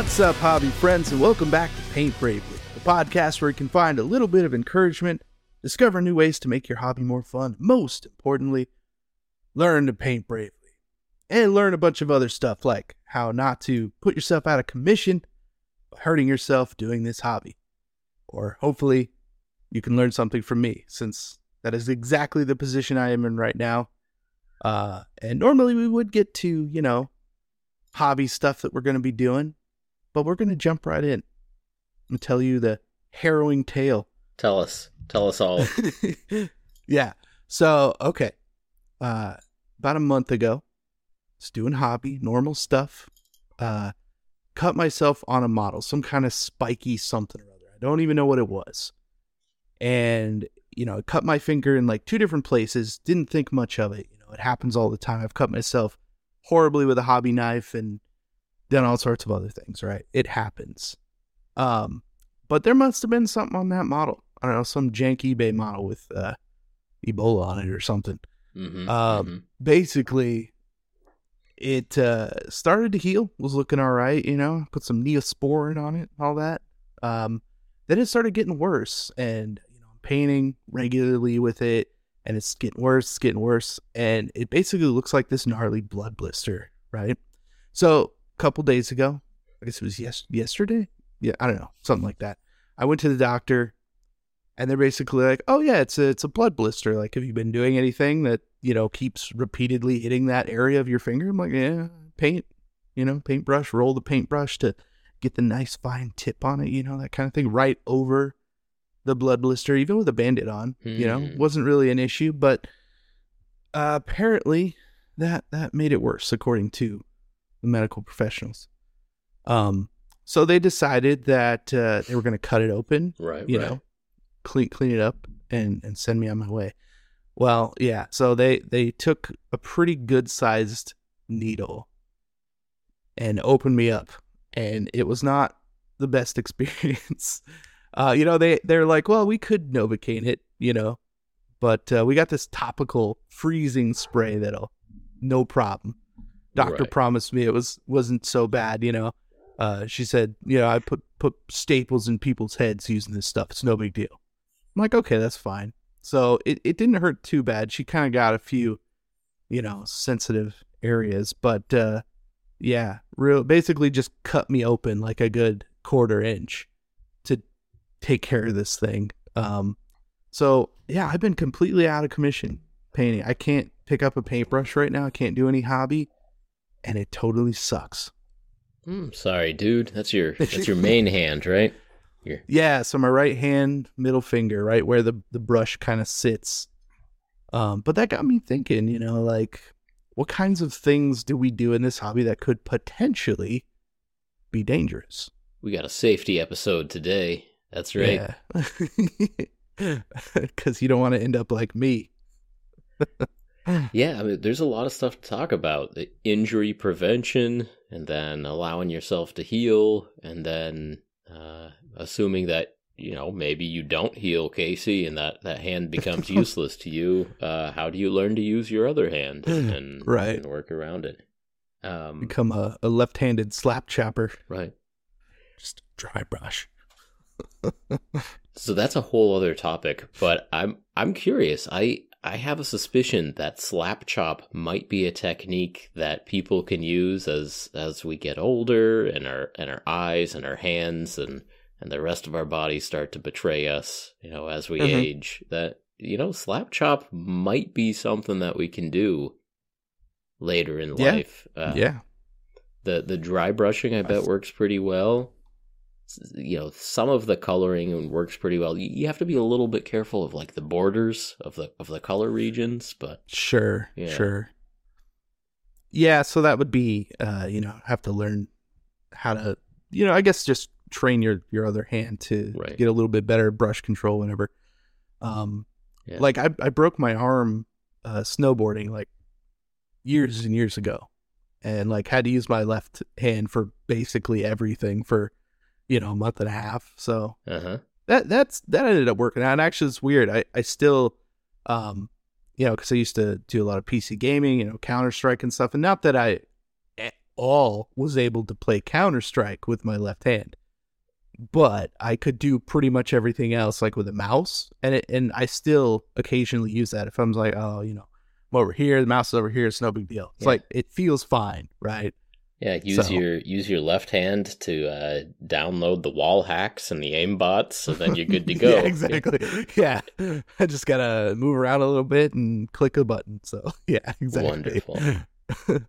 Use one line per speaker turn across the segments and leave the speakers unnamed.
What's up, hobby friends, and welcome back to Paint Bravely, the podcast where you can find a little bit of encouragement, discover new ways to make your hobby more fun, most importantly, learn to paint bravely, and learn a bunch of other stuff like how not to put yourself out of commission hurting yourself doing this hobby. Or hopefully, you can learn something from me, since that is exactly the position I am in right now. Uh, and normally we would get to, you know, hobby stuff that we're going to be doing, but we're going to jump right in and tell you the harrowing tale.
Tell us. Tell us all.
yeah. So, okay. Uh, about a month ago, was doing hobby, normal stuff. Uh, cut myself on a model, some kind of spiky something or other. I don't even know what it was. And, you know, I cut my finger in like two different places, didn't think much of it. You know, it happens all the time. I've cut myself horribly with a hobby knife and done all sorts of other things, right? It happens. Um, but there must have been something on that model. I don't know, some jank eBay model with uh, Ebola on it or something.
Mm-hmm,
Um,
mm-hmm.
Basically, it uh, started to heal, was looking all right, you know, put some neosporin on it, all that. Um, then it started getting worse, and you know, I'm painting regularly with it, and it's getting worse, it's getting worse, and it basically looks like this gnarly blood blister, right? So, couple days ago, I guess it was yes yesterday, yeah, I don't know, something like that. I went to the doctor, and they're basically like, "Oh yeah, it's a it's a blood blister. Like, have you been doing anything that you know keeps repeatedly hitting that area of your finger?" I'm like, "Yeah, paint, you know, paintbrush, roll the paintbrush to get the nice fine tip on it, you know, that kind of thing, right over the blood blister, even with a bandit on. You know,
Hmm.
wasn't really an issue, but uh, apparently that that made it worse, according to the medical professionals. Um, so they decided that uh, they were going to cut it open
Right.
you
right.
know, clean clean it up and and send me on my way. Well, yeah. So they they took a pretty good sized needle and opened me up, and it was not the best experience. Uh, you know, they they're like, well, we could novocaine it, you know, but uh, we got this topical freezing spray that'll no problem. Doctor
Right.
promised me it was wasn't so bad, you know. Uh, she said, you know, I put put staples in people's heads using this stuff. It's no big deal. I'm like, okay, that's fine. So it, it didn't hurt too bad. She kind of got a few, you know, sensitive areas, but uh, yeah, real basically just cut me open like a good quarter inch to take care of this thing. Um, so yeah, I've been completely out of commission painting. I can't pick up a paintbrush right now. I can't do any hobby, and it totally sucks.
Hmm, sorry, dude. That's your that's your main hand, right? Your
Yeah, so my right hand middle finger, right where the the brush kind of sits. Um, but that got me thinking, you know, like what kinds of things do we do in this hobby that could potentially be dangerous?
we got a safety episode today. That's right.
Yeah. Cuz you don't want to end up like me.
Yeah, I mean, there's a lot of stuff to talk about. The injury prevention, and then allowing yourself to heal, and then uh, assuming that you know maybe you don't heal, Casey, and that that hand becomes useless to you. Uh, how do you learn to use your other hand and
Right.
and work around it? Um,
Become a, a left-handed slap chopper.
right.
Just dry brush.
So that's a whole other topic, but I'm I'm curious. I I have a suspicion that slap chop might be a technique that people can use as as we get older and our and our eyes and our hands and and the rest of our bodies start to betray us, you know, as we
Mhm.
age. That you know, slap chop might be something that we can do later in
Yeah.
life. Uh,
yeah.
the the dry brushing I bet works pretty well. You know, some of the coloring works pretty well. You you have to be a little bit careful of like the borders of the of the color regions, but
Sure,
Yeah.
sure. Yeah, so that would be uh, you know, have to learn how to you know, I guess just train your your other hand to
Right.
get a little bit better brush control whenever. Um
Yeah.
like I I broke my arm uh snowboarding like years and years ago. And like had to use my left hand for basically everything for you know, a month and a half. So
uh huh.
that that's that ended up working out. And actually, it's weird. I I still, um, you know, because I used to do a lot of PC gaming, you know, Counter Strike and stuff. And not that I eh, all was able to play Counter Strike with my left hand, but I could do pretty much everything else like with a mouse, and it, and I still occasionally use that if I'm like, oh, you know, I'm over here, the mouse is over here, it's no big deal. It's
Yeah.
like it feels fine, right?
Yeah, use
So-
your use your left hand to uh, download the wall hacks and the aim bots, so then you're good to go.
yeah, exactly. Yeah, I just gotta move around a little bit and click a button. So yeah, exactly.
Wonderful.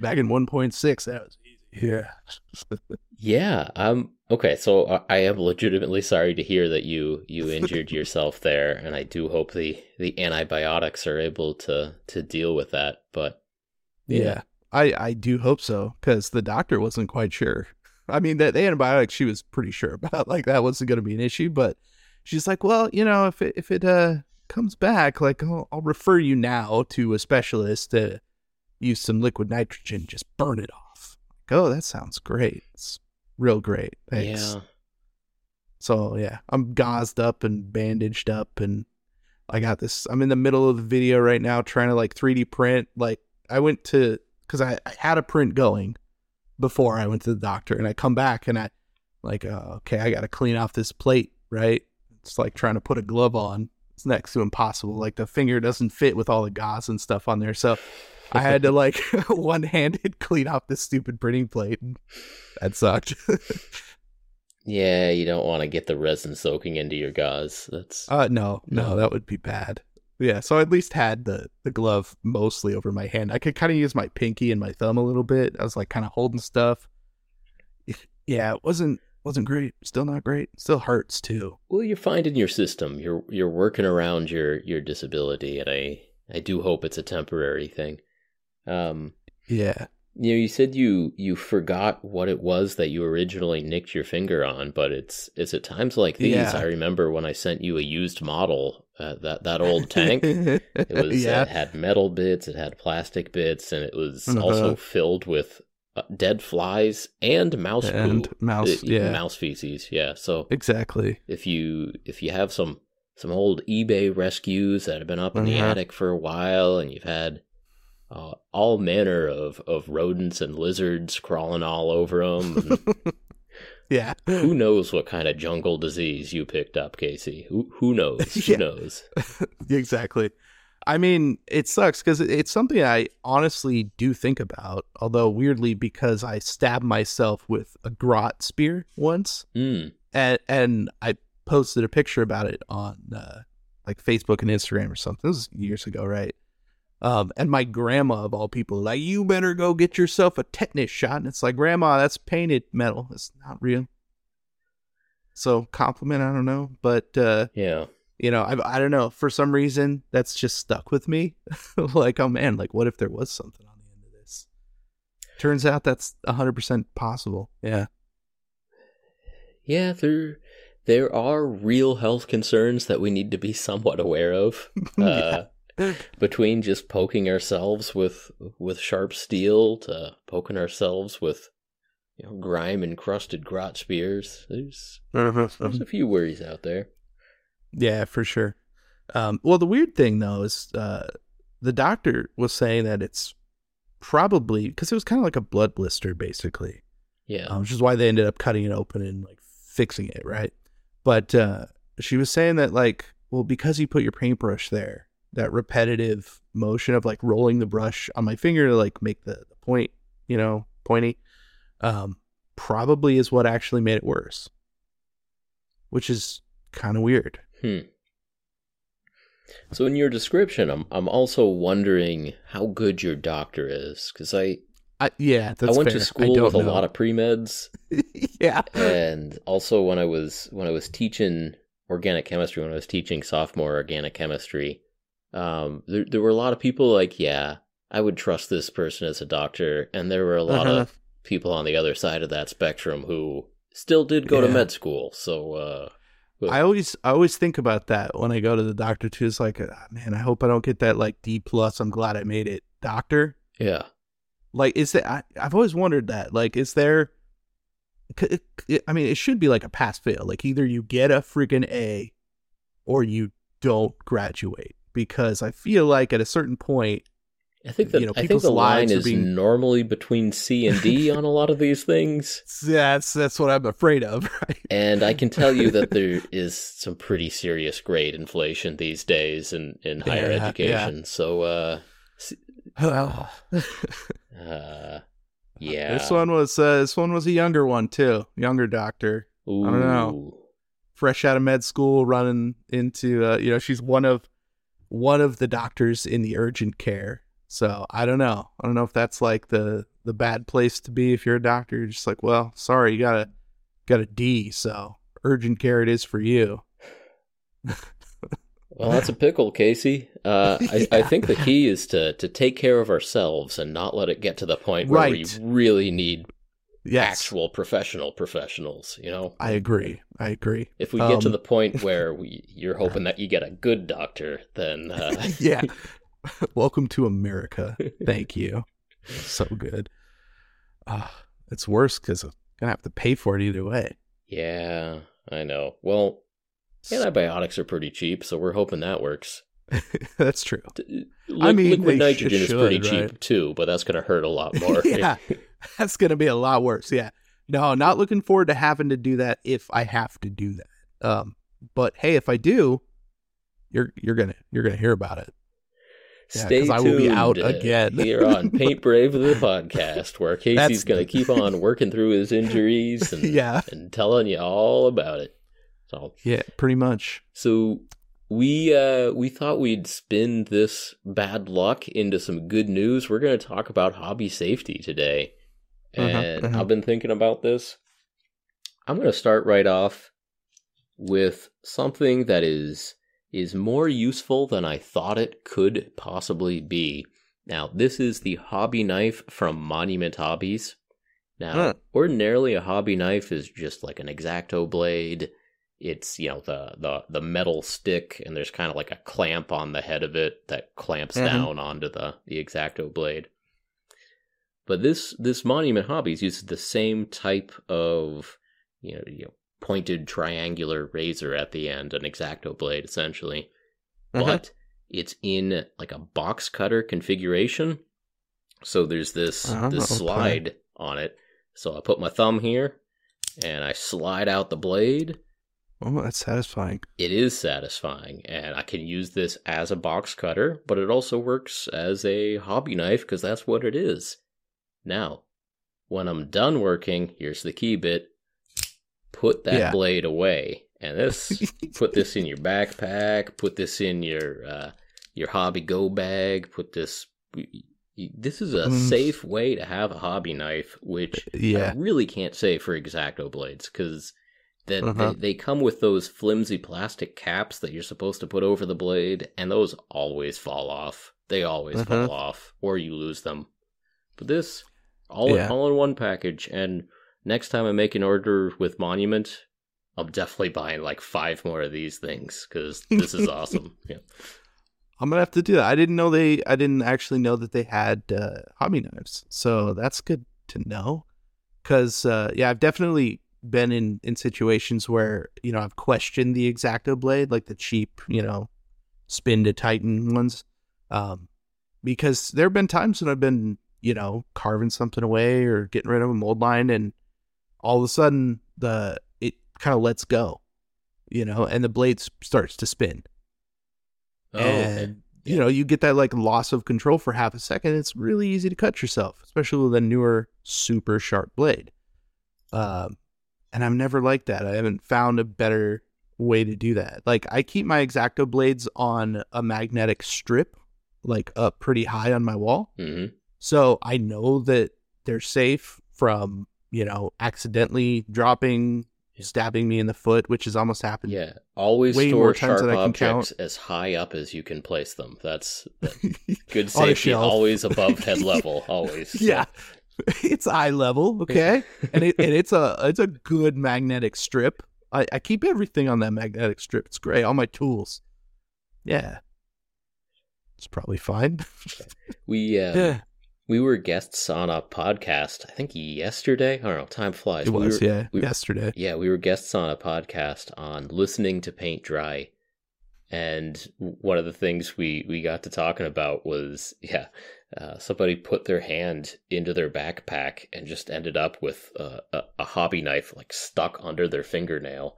Back in 1.6, that was easy. Yeah.
Yeah. Um. Okay. So I am legitimately sorry to hear that you you injured yourself there, and I do hope the the antibiotics are able to to deal with that. But
Yeah. I, I do hope so because the doctor wasn't quite sure. I mean, the, the antibiotics she was pretty sure about, like that wasn't going to be an issue. But she's like, well, you know, if it, if it uh comes back, like I'll, I'll refer you now to a specialist to use some liquid nitrogen, just burn it off. Like, oh, that sounds great. It's real great. Thanks.
yeah.
So yeah, I'm gauzed up and bandaged up, and I got this. I'm in the middle of the video right now, trying to like 3D print. Like I went to because I, I had a print going before I went to the doctor, and I come back and I like, uh, okay, I got to clean off this plate, right? It's like trying to put a glove on. It's next to impossible. Like the finger doesn't fit with all the gauze and stuff on there, so I had to like one handed clean off this stupid printing plate. And that sucked.
Yeah, you don't want to get the resin soaking into your gauze. That's
Uh no, no,
No.
that would be bad. Yeah, so I at least had the the glove mostly over my hand. I could kind of use my pinky and my thumb a little bit. I was like kind of holding stuff. Yeah, it wasn't wasn't great. Still not great. Still hurts too.
well, you're finding your system. You're you're working around your your disability, and I I do hope it's a temporary thing. Um,
Yeah.
You know, you said you you forgot what it was that you originally nicked your finger on, but it's it's at times like these.
Yeah.
I remember when I sent you a used model, uh, that that old tank. It was
yeah.
it had metal bits, it had plastic bits, and it was
Uh-huh.
also filled with uh, dead flies and mouse
and
poo.
mouse.
Uh,
Yeah.
mouse feces. Yeah. So
Exactly.
if you if you have some some old eBay rescues that have been up in the
Uh-huh.
attic for a while, and you've had uh, all manner of of rodents and lizards crawling all over them.
yeah.
who knows what kind of jungle disease you picked up, Casey? Who who knows? Who
Yeah.
knows?
exactly. I mean, it sucks because it's something I honestly do think about. Although weirdly, because I stabbed myself with a grot spear once,
Mm.
and and I posted a picture about it on uh, like Facebook and Instagram or something. This was years ago, right? Um, and my grandma of all people, like, you better go get yourself a tetanus shot. And it's like, grandma, that's painted metal. It's not real. So compliment, I don't know, but uh,
Yeah.
you know, I I don't know. For some reason, that's just stuck with me. like, oh man, like, what if there was something on the end of this? Turns out that's hundred percent possible. Yeah.
Yeah, there there are real health concerns that we need to be somewhat aware of. Uh, between just poking ourselves with with sharp steel to poking ourselves with you know grime encrusted grot spears, there's there's a few worries out there.
Yeah, for sure. Um, well, the weird thing though is uh, the doctor was saying that it's probably because it was kind of like a blood blister, basically,
Yeah,
um, which is why they ended up cutting it open and like fixing it, right? But uh, she was saying that like, well, because you put your paintbrush there, that repetitive motion of like rolling the brush on my finger to like make the, the point, you know, pointy, um, probably is what actually made it worse, which is kind of weird.
Hmm. So in your description, I'm I'm also wondering how good your doctor is because I
I, yeah, that's
I went
fair.
to school with a lot of pre meds,
yeah.
and also when I was when I was teaching organic chemistry, when I was teaching sophomore organic chemistry, um, there there were a lot of people like, yeah, I would trust this person as a doctor, and there were a lot
Uh-huh.
of people on the other side of that spectrum who still did go to med school. So, uh,
I always I always think about that when I go to the doctor too. It's like, ah, man, I hope I don't get that like D plus. I'm glad I made it, doctor.
yeah,
Like, is that I, I've always wondered that. Like, is there? I mean, it should be like a pass fail. Like, either you get a freaking A, or you don't graduate. Because I feel like at a certain point,
I think the,
you know,
I think the line is
being-
normally between C and D on a lot of these things.
That's that's what I'm afraid of, right?
And I can tell you that there is some pretty serious grade inflation these days in, in higher
Yeah, yeah.
education. So, uh,
Well,
uh, yeah.
this one was uh, this one was a younger one too, younger doctor,
Ooh.
don't know. fresh out of med school, running into uh, you know she's one of one of the doctors in the urgent care. So I don't know. I don't know if that's like the the bad place to be if you're a doctor. You're just like, well, sorry, you got a got a D, so urgent care it is for you.
Well, that's a pickle, Casey. Uh, I, I think the key is to, to take care of ourselves and not let it get to the point where
Right.
we really need
Yes,
actual professional professionals. You know,
I agree. I agree.
if we get to
Um,
the point where we, you're hoping that you get a good doctor, then uh,
yeah. Welcome to America. Thank you. So good. Uh, it's worse because I'm gonna have to pay for it either way.
yeah, I know. Well, antibiotics are pretty cheap, so we're hoping that works.
That's true.
D-
I
li-
mean,
liquid nitrogen
sh-
is pretty
should,
cheap too, but that's going to hurt a lot more.
yeah, that's gonna be a lot worse. Yeah, no, not looking forward to having to do that if I have to do that. Um, but hey, if I do, you're you're gonna you're gonna hear about it. Yeah, tuned. I will be out
uh,
again.
here on Paint Brave the podcast, where Casey's going to keep on working through his injuries and
Yeah,
and telling you all about it. So,
yeah, pretty much.
so we uh we thought we'd spin this bad luck into some good news. We're going to talk about hobby safety today, and
uh-huh.
I've been thinking about this. I'm going to start right off with something that is is more useful than I thought it could possibly be. Now, this is the hobby knife from Monument Hobbies. Now,
Huh.
ordinarily a hobby knife is just like an X-Acto blade. It's, you know, the the the metal stick and there's kind of like a clamp on the head of it that clamps
Mhm.
down onto the the X-Acto blade. But this this Monument Hobbies uses the same type of you know, you know pointed triangular razor at the end, an X-Acto blade essentially.
Uh-huh.
But it's in like a box cutter configuration. So there's this
Oh,
this
okay.
slide on it. So I put my thumb here and I slide out the blade.
Oh, that's satisfying.
It is satisfying, and I can use this as a box cutter, but it also works as a hobby knife because that's what it is. Now, when I'm done working, here's the key bit put that
Yeah.
blade away. And this, put this in your backpack, put this in your uh, your hobby go bag, put this. This is a
Mm.
safe way to have a hobby knife, which
Yeah.
I really can't say for Exacto blades because that
Uh-huh.
they, they come with those flimsy plastic caps that you're supposed to put over the blade, and those always fall off. They always
Uh-huh.
fall off, or you lose them. But this, all
Yeah.
in, all in one package, and next time I make an order with Monument, I'm definitely buying like five more of these things because this is awesome. Yeah.
I'm gonna have to do that. I didn't know they. I didn't actually know that they had uh, hobby knives. So that's good to know. Cause uh, yeah, I've definitely been in in situations where you know I've questioned the Exacto blade, like the cheap, you know, spin to tighten ones. Um, because there have been times when I've been, you know, carving something away or getting rid of a mold line, and all of a sudden the it kind of lets go, you know, and the blade starts to spin
Oh, okay.
and you know you get that like loss of control for half a second it's really easy to cut yourself especially with a newer super sharp blade um and i'm never like that i haven't found a better way to do that like i keep my exacto blades on a magnetic strip like up pretty high on my wall
Mhm.
So i know that they're safe from you know accidentally dropping stabbing me in the foot which has almost happened
Yeah, always
Way
store
more times
sharp
than I can
objects as high up as you can place them. That's good safety. Always above head level. Always.
yeah. It's eye level okay? And it and it's a it's a good magnetic strip. I, I keep everything on that magnetic strip. It's great all my tools. Yeah. It's probably fine.
We uh,
yeah
we were guests on a podcast. I think yesterday. I don't know. Time flies.
it
we
was
were-
yeah
we-
yesterday
Yeah, we were guests on a podcast on listening to paint dry. And one of the things we, we got to talking about was, yeah, uh, somebody put their hand into their backpack and just ended up with a, a, a hobby knife like stuck under their fingernail.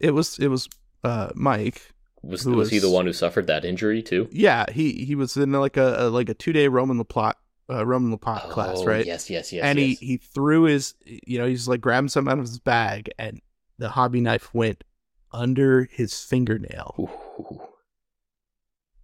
It was it was uh, Mike.
Was
Who
was he the one who suffered that injury too?
Yeah, he he was in like a, a like a two day Roman Lappat uh, Roman class,
Oh,
right?
Yes, yes, yes.
and
yes.
he he threw his you know he's like grabbing something out of his bag and the hobby knife went under his fingernail.
Ooh.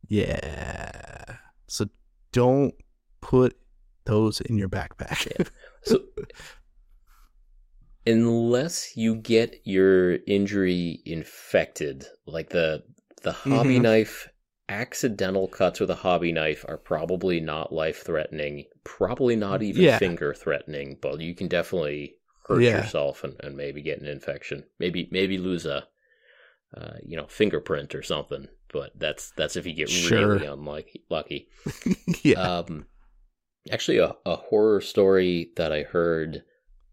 Yeah. So don't put those in your backpack.
So, unless you get your injury infected, like the the hobby
Mhm.
knife, accidental cuts with a hobby knife are probably not life threatening. Probably not even
Yeah.
finger threatening, but you can definitely hurt
Yeah.
yourself and, and maybe get an infection. Maybe maybe lose a uh, you know fingerprint or something. But that's that's if you get
Sure.
really unlucky. Lucky.
yeah.
Um, actually, a, a horror story that I heard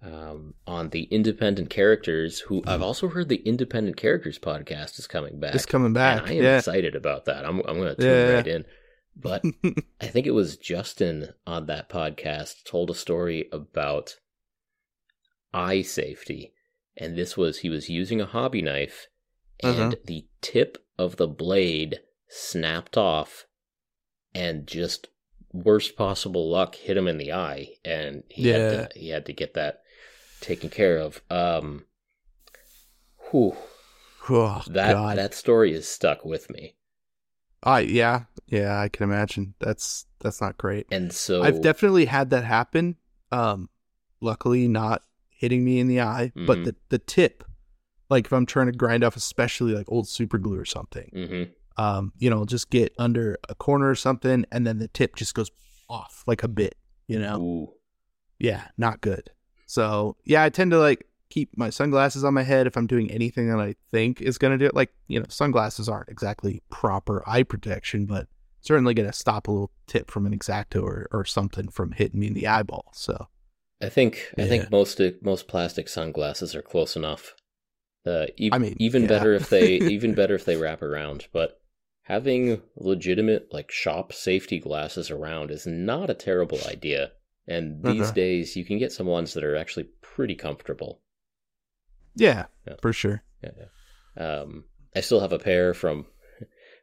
um, on the Independent Characters, who I've also heard the Independent Characters podcast is coming back.
it's coming back.
And I am
Yeah.
excited about that. I'm I'm going to tune
Yeah.
right in. But I think it was Justin on that podcast told a story about eye safety, and this was he was using a hobby knife, and
Uh-huh.
the tip of the blade snapped off, and just worst possible luck hit him in the eye, and he
Yeah.
had to, he had to get that taken care of. Um, whew,
oh,
that
God.
that story is stuck with me,
I yeah. Yeah, I can imagine. That's that's not great.
and so
I've definitely had that happen. Um luckily not hitting me in the eye, but
Mhm.
the the tip like if I'm trying to grind off especially like old super glue or something.
Mhm.
um, you know, just get under a corner or something, and then the tip just goes off like a bit, you know?
Ooh.
Yeah, not good. So, yeah, I tend to like keep my sunglasses on my head if I'm doing anything that I think is going to do it. Like, you know, sunglasses aren't exactly proper eye protection, but certainly going to stop a little tip from an exacto or, or something from hitting me in the eyeball. So,
I think I think most most plastic sunglasses are close enough. Uh, e-
I mean,
even
yeah.
better if they even better if they wrap around. But having legitimate like shop safety glasses around is not a terrible idea. And these days, you can get some ones that are actually pretty comfortable.
yeah,
Yeah.
for sure.
Yeah, yeah. Um, I still have a pair from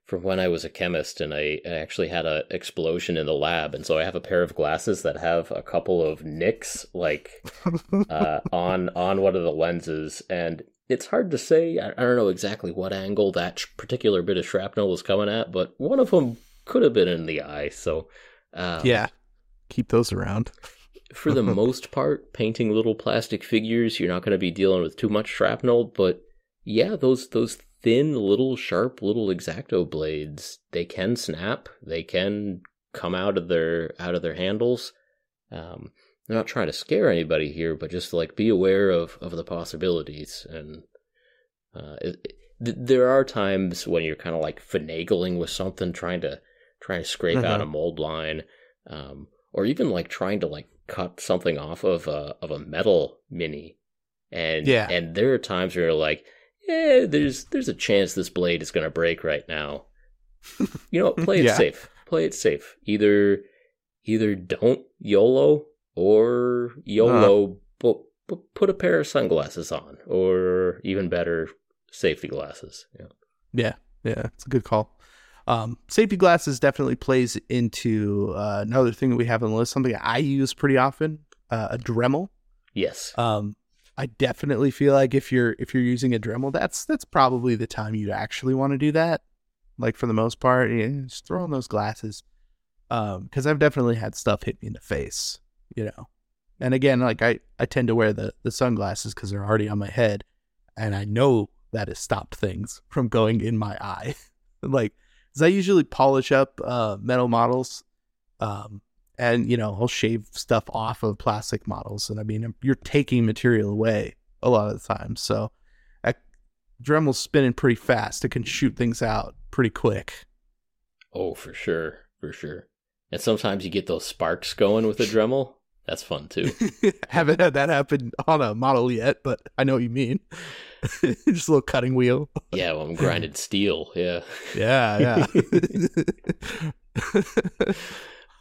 from when I was a chemist, and I, I actually had an explosion in the lab, and so I have a pair of glasses that have a couple of nicks, like uh, on on one of the lenses, and it's hard to say. I, I don't know exactly what angle that sh- particular bit of shrapnel was coming at, but one of them could have been in the eye. So, um,
yeah, keep those around.
for the most part, painting little plastic figures, you're not going to be dealing with too much shrapnel. But yeah, those those thin, little, sharp, little exacto blades, they can snap. They can come out of their out of their handles. Um, I'm not trying to scare anybody here, but just like be aware of of the possibilities. And uh, it, it- th- there are times when you're kind of like finagling with something, trying to trying to scrape out
Uh-huh.
a mold line, um, or even like trying to like cut something off of a of a metal mini. And
Yeah.
and there are times where you're like, yeah, there's there's a chance this blade is gonna break right now. You know, what? play it
Yeah.
safe. Play it safe. Either either don't YOLO or YOLO, uh-huh. but, but put a pair of sunglasses on, or even better, safety glasses. Yeah.
Yeah, yeah, it's a good call. Um, safety glasses definitely plays into uh, another thing that we have on the list. Something I use pretty often, uh, a Dremel.
Yes.
Um, I definitely feel like if you're if you're using a Dremel, that's that's probably the time you actually want to do that. Like for the most part, yeah, just throw on those glasses. Um, because I've definitely had stuff hit me in the face, you know. And again, like I I tend to wear the the sunglasses because they're already on my head, and I know that has stopped things from going in my eye. like, 'cause I usually polish up uh metal models, um, and you know I'll shave stuff off of plastic models, and I mean you're taking material away a lot of the time. So, a Dremel's spinning pretty fast; it can shoot things out pretty quick.
Oh, for sure, for sure. And sometimes you get those sparks going with a Dremel. That's fun too.
Haven't had that happen on a model yet, but I know what you mean. Just a little cutting wheel.
yeah, well, I'm grinding steel. Yeah.
Yeah, yeah.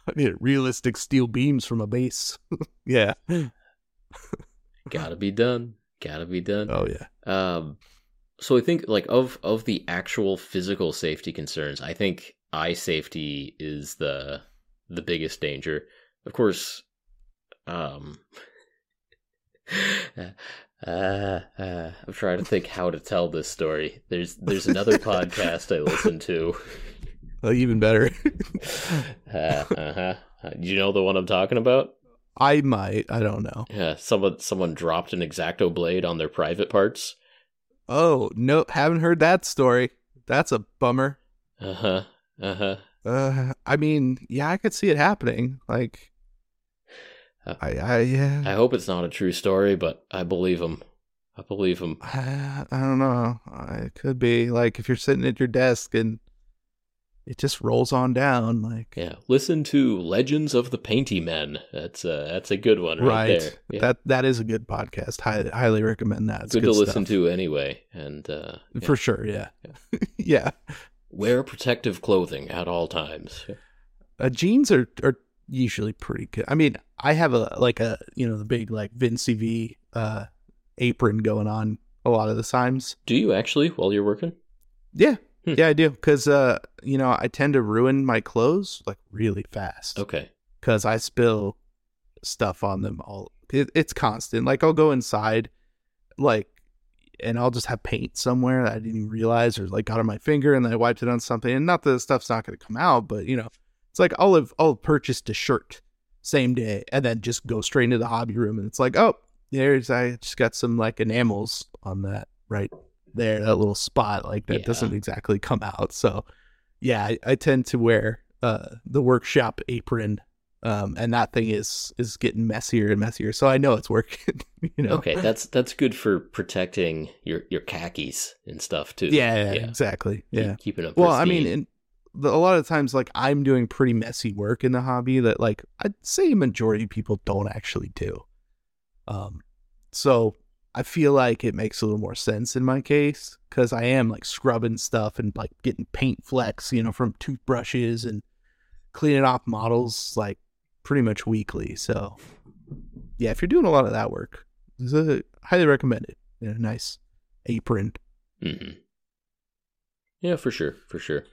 I need realistic steel beams from a base. yeah.
Gotta be done. Gotta be done.
Oh yeah.
Um, so I think like of of the actual physical safety concerns, I think eye safety is the the biggest danger. Of course, um, uh, uh, I'm trying to think how to tell this story. There's there's another podcast I listen to.
Oh, even better.
uh, uh-huh. Uh, do you know the one I'm talking about?
I might. I don't know.
Yeah, someone someone dropped an exacto blade on their private parts.
Oh no, haven't heard that story. That's a bummer.
Uh-huh. Uh-huh.
Uh I mean, yeah, I could see it happening. Like,
Uh,
I, I, yeah,
I hope it's not a true story, but I believe him. I believe him.
I, I don't know. It could be like if you're sitting at your desk and it just rolls on down, like
Yeah, listen to Legends of the Painty Men. That's a that's a good one right,
right.
there. Yeah.
That that is a good podcast. Highly, highly recommend that. It's
good, to
stuff.
listen to anyway. And uh, yeah.
for sure. Yeah, yeah.
wear protective clothing at all times.
Uh, jeans are are usually pretty good. I mean, I have a like a you know the big like Vince V uh apron going on a lot of the times.
Do you actually while you're working?
Yeah.
Hmm.
Yeah, I do. Cause, uh, you know, I tend to ruin my clothes like really fast.
Okay.
Cause I spill stuff on them all. It, it's constant. Like I'll go inside, like, and I'll just have paint somewhere that I didn't even realize or like got on my finger and then I wiped it on something. And not that the stuff's not going to come out, but you know, it's like I'll have, I'll have purchased a shirt same day and then just go straight into the hobby room and it's like, oh, there's, I just got some like enamels on that right there, that little spot. Like that
Yeah.
doesn't exactly come out. So yeah, I, I tend to wear uh the workshop apron. Um, and that thing is is getting messier and messier. So I know it's working. you know.
Okay, that's that's good for protecting your your khakis and stuff too.
Yeah, yeah,
Yeah.
exactly.
Keep-
Yeah.
keeping it.
Well, I mean,
pristine.
The, a lot of times, like I'm doing pretty messy work in the hobby that, like, I'd say majority of people don't actually do. Um, so I feel like it makes a little more sense in my case because I am like scrubbing stuff and like getting paint flecks, you know, from toothbrushes and cleaning off models like pretty much weekly. So yeah, if you're doing a lot of that work, a, highly recommend it. You nice apron.
Mhm. Yeah, for sure, for sure.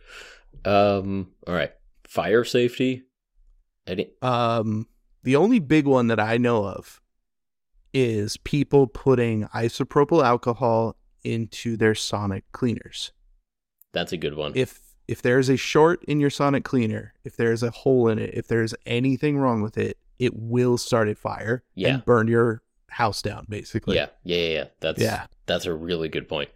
Um, all right, fire safety. Any?
Um, the only big one that I know of is people putting isopropyl alcohol into their sonic cleaners.
That's a good one.
If if there's a short in your sonic cleaner, if there's a hole in it, if there's anything wrong with it, it will start a fire
Yeah.
and burn your house down basically.
yeah, yeah, yeah, yeah. That's
Yeah.
that's a really good point.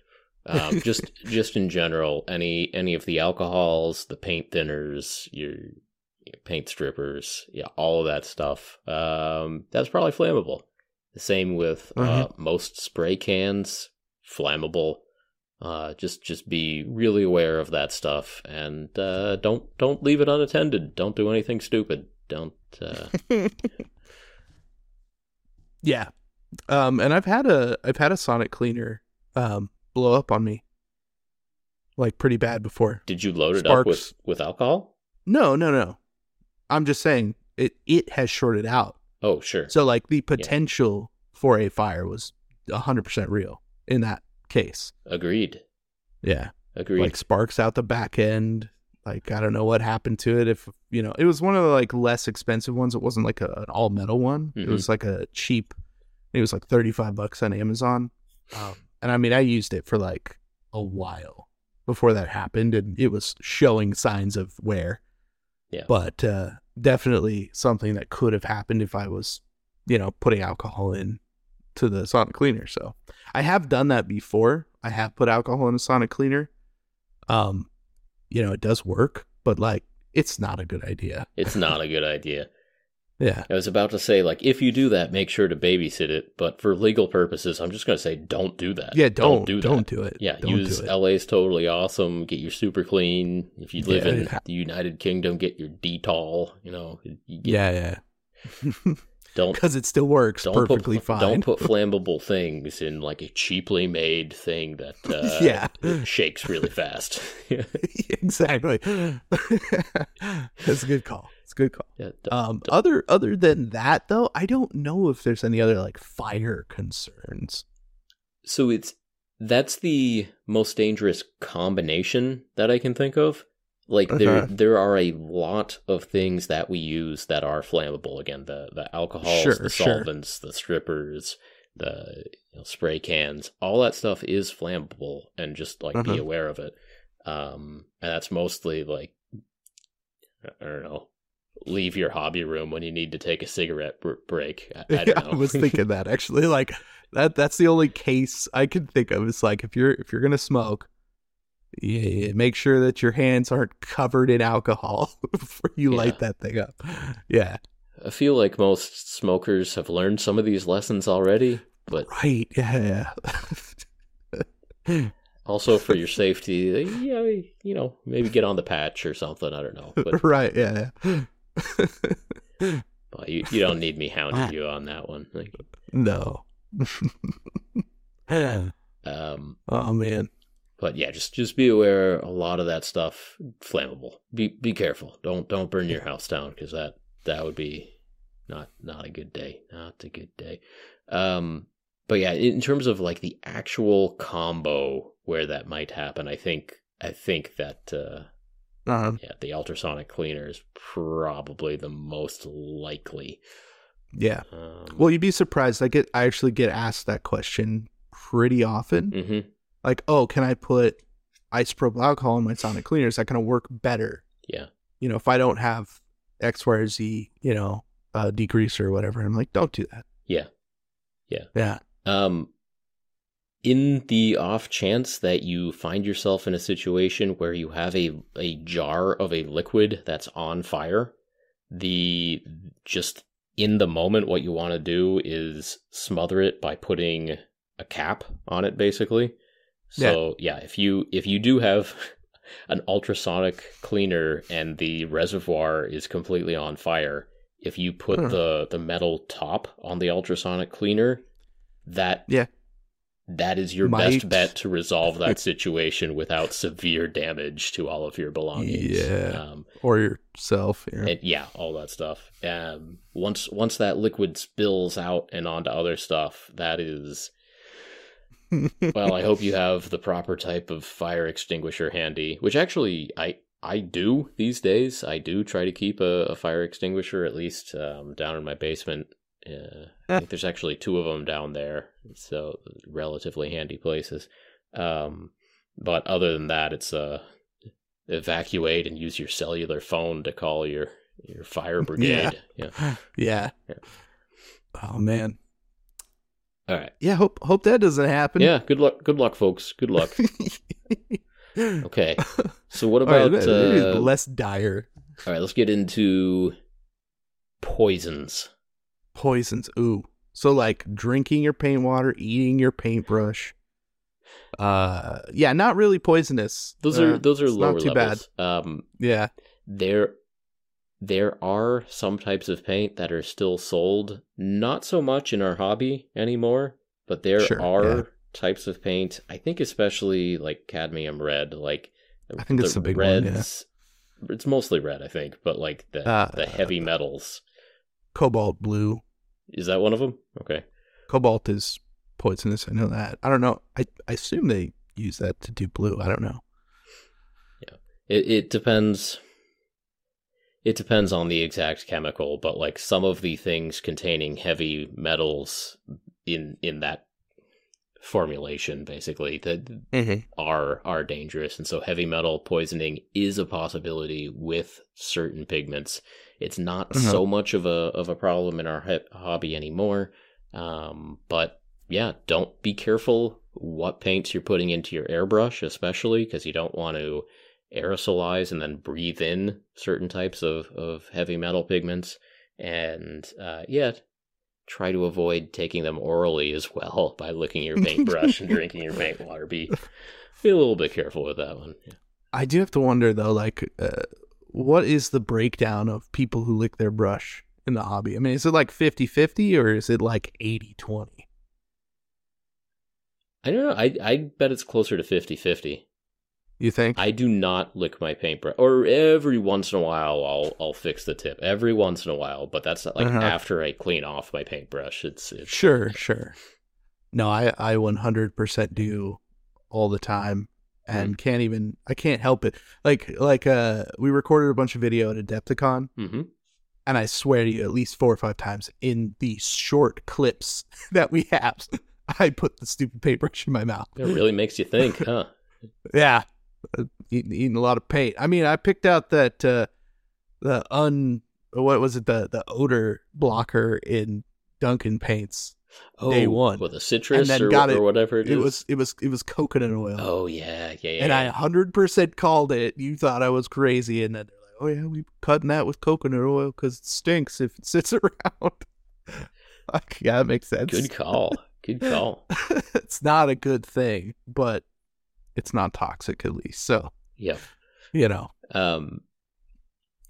Um, just just in general, any any of the alcohols, the paint thinners, your, your paint strippers, yeah, all of that stuff. Um, that's probably flammable. The same with uh, most spray cans, flammable. Uh, just just be really aware of that stuff, and uh, don't don't leave it unattended. Don't do anything stupid. Don't. Uh,
Yeah. Um and I've had a I've had a sonic cleaner um blow up on me. Like pretty bad before.
did you load it up with with alcohol?
No, no, no. I'm just saying it it has shorted out.
Oh, sure.
So like the potential for a fire was 100% real in that case.
Agreed.
Yeah.
Agreed.
Like sparks out the back end. Like I don't know what happened to it if you know, it was one of the like less expensive ones. It wasn't like a, an all metal one. It
Mhm.
was like a cheap it was like 35 bucks on Amazon. Um, and I mean I used it for like a while before that happened and it was showing signs of wear.
Yeah.
But uh definitely something that could have happened if I was, you know, putting alcohol in to the sonic cleaner. So I have done that before. I have put alcohol in a sonic cleaner. Um, you know, it does work, but like it's not a good idea.
It's not a good idea.
Yeah.
I was about to say, like, if you do that, make sure to babysit it. But for legal purposes, I'm just going to say, don't do that.
Yeah, don't
do
don't
that.
do, it.
Yeah,
don't
use
do it.
LA's totally awesome. Get your super clean. If you live
Yeah,
in
yeah.
the United Kingdom, get your Dettol. You know, you get,
yeah, yeah.
Don't
Because it still works
don't
perfectly
put,
fine.
Don't put flammable things in like a cheaply made thing that uh,
Yeah.
shakes really fast.
exactly. That's a good call. It's a good call.
Yeah,
Um, other other than that though, I don't know if there's any other like fire concerns.
so it's that's the most dangerous combination that I can think of. Like there
Uh-huh.
there are a lot of things that we use that are flammable. Again, the the alcohols,
Sure,
the
sure.
solvents, the strippers, the you know, spray cans, all that stuff is flammable, and just like be
Uh-huh.
aware of it. Um, and that's mostly like I don't know, leave your hobby room when you need to take a cigarette br- break. I, I.
I was thinking that actually. Like that that's the only case I can think of. It's like if you're if you're gonna smoke, yeah, make sure that your hands aren't covered in alcohol before you
Yeah.
light that thing up. Yeah.
I feel like most smokers have learned some of these lessons already, but
Right. Yeah. yeah.
also for your safety, yeah, you know, maybe get on the patch or something. I don't know, but,
right. Yeah. yeah.
But you, you don't need me hounding you on that one. Like,
no.
um,
oh man.
but yeah, just just be aware. A lot of that stuff flammable. Be be careful. Don't don't burn your house down because that that would be not not a good day. Not a good day. Um, but yeah, in terms of like the actual combo where that might happen, I think I think that uh,
Um,
yeah, the ultrasonic cleaner is probably the most likely.
yeah.
Um,
Well, you'd be surprised. I get I actually get asked that question pretty often.
mhm,
Like, oh, can I put isopropyl alcohol in my sonic cleaner? Is that going to work better?
yeah,
You know, if I don't have X, Y, or Z, you know, uh, degreaser or whatever, I'm like, don't do that.
yeah. Yeah.
Yeah.
Um, in the off chance that you find yourself in a situation where you have a a jar of a liquid that's on fire, the just in the moment what you want to do is smother it by putting a cap on it basically. So yeah, if you if you do have an ultrasonic cleaner and the reservoir is completely on fire, if you put
Huh.
the the metal top on the ultrasonic cleaner, that
Yeah.
That is your
Might-
best bet to resolve that situation without severe damage to all of your belongings.
Yeah.
Um,
Or yourself. Yeah.
and yeah, all that stuff. Um, once once that liquid spills out and onto other stuff, that is well. I hope you have the proper type of fire extinguisher handy, which actually I I do these days. I do try to keep a, a fire extinguisher at least um, down in my basement. Uh, I think there's actually two of them down there, so relatively handy places. Um, but other than that, it's uh, evacuate and use your cellular phone to call your your fire brigade. Yeah.
yeah.
Yeah.
Oh man.
All right.
Yeah. Hope hope that doesn't happen.
Yeah. Good luck. Good luck, folks. Good luck. Okay. So what about?
is
uh,
less dire
all right. Let's get into poisons.
Poisons. Ooh. So like drinking your paint water, eating your paintbrush. Uh, yeah, not really poisonous.
Those
Uh,
are those are lower
not too
levels. Um,
bad. Yeah.
there there are some types of paint that are still sold not so much in our hobby anymore but there
Sure,
are
yeah.
types of paint i think especially like cadmium red like
I think it's the big one, yeah.
it's mostly red i think but like the
Uh,
the heavy metals
Cobalt blue.
is that one of them okay
Cobalt is poisonous. I know that. I don't know. I I assume they use that to do blue. I don't know. Yeah.
It it depends. It depends on the exact chemical, but like some of the things containing heavy metals in in that formulation, basically that
Mm-hmm.
are are dangerous, and so heavy metal poisoning is a possibility with certain pigments. It's not
Mhm.
so much of a of a problem in our he- hobby anymore, um, but yeah, don't be careful what paints you're putting into your airbrush, especially because you don't want to aerosolize and then breathe in certain types of, of heavy metal pigments. And uh, yeah, try to avoid taking them orally as well by licking your paintbrush and drinking your paint water. Be be a little bit careful with that one. Yeah.
I do have to wonder though, like, uh, what is the breakdown of people who lick their brush in the hobby? I mean, is it like 50-50 or is it like 80-20?
I don't know. I I bet it's closer to 50-50.
You think?
I do not lick my paintbrush, or every once in a while I'll I'll fix the tip. Every once in a while, but that's like uh-huh. after I clean off my paintbrush. It's, it's
sure, sure. No, I I 100% do all the time and mm can't even I can't help it. Like like uh we recorded a bunch of video at Adepticon.
Mm-hmm.
And I swear to you, at least four or five times in the short clips that we have, I put the stupid paintbrush in my mouth.
It really makes you think, huh?
yeah, uh, eating, eating a lot of paint. I mean, I picked out that uh, the un what was it the the odor blocker in Duncan paints oh, day one
with a citrus and or, got it, or whatever it,
it was it was it was coconut oil.
Oh yeah, yeah, yeah.
And I hundred percent called it. You thought I was crazy, and then they're like, "Oh yeah, we cutting that with coconut oil because it stinks if it sits around." like, yeah, that makes sense.
Good call. Good call.
it's not a good thing, but it's not toxic at least. So
yeah,
you know.
Um.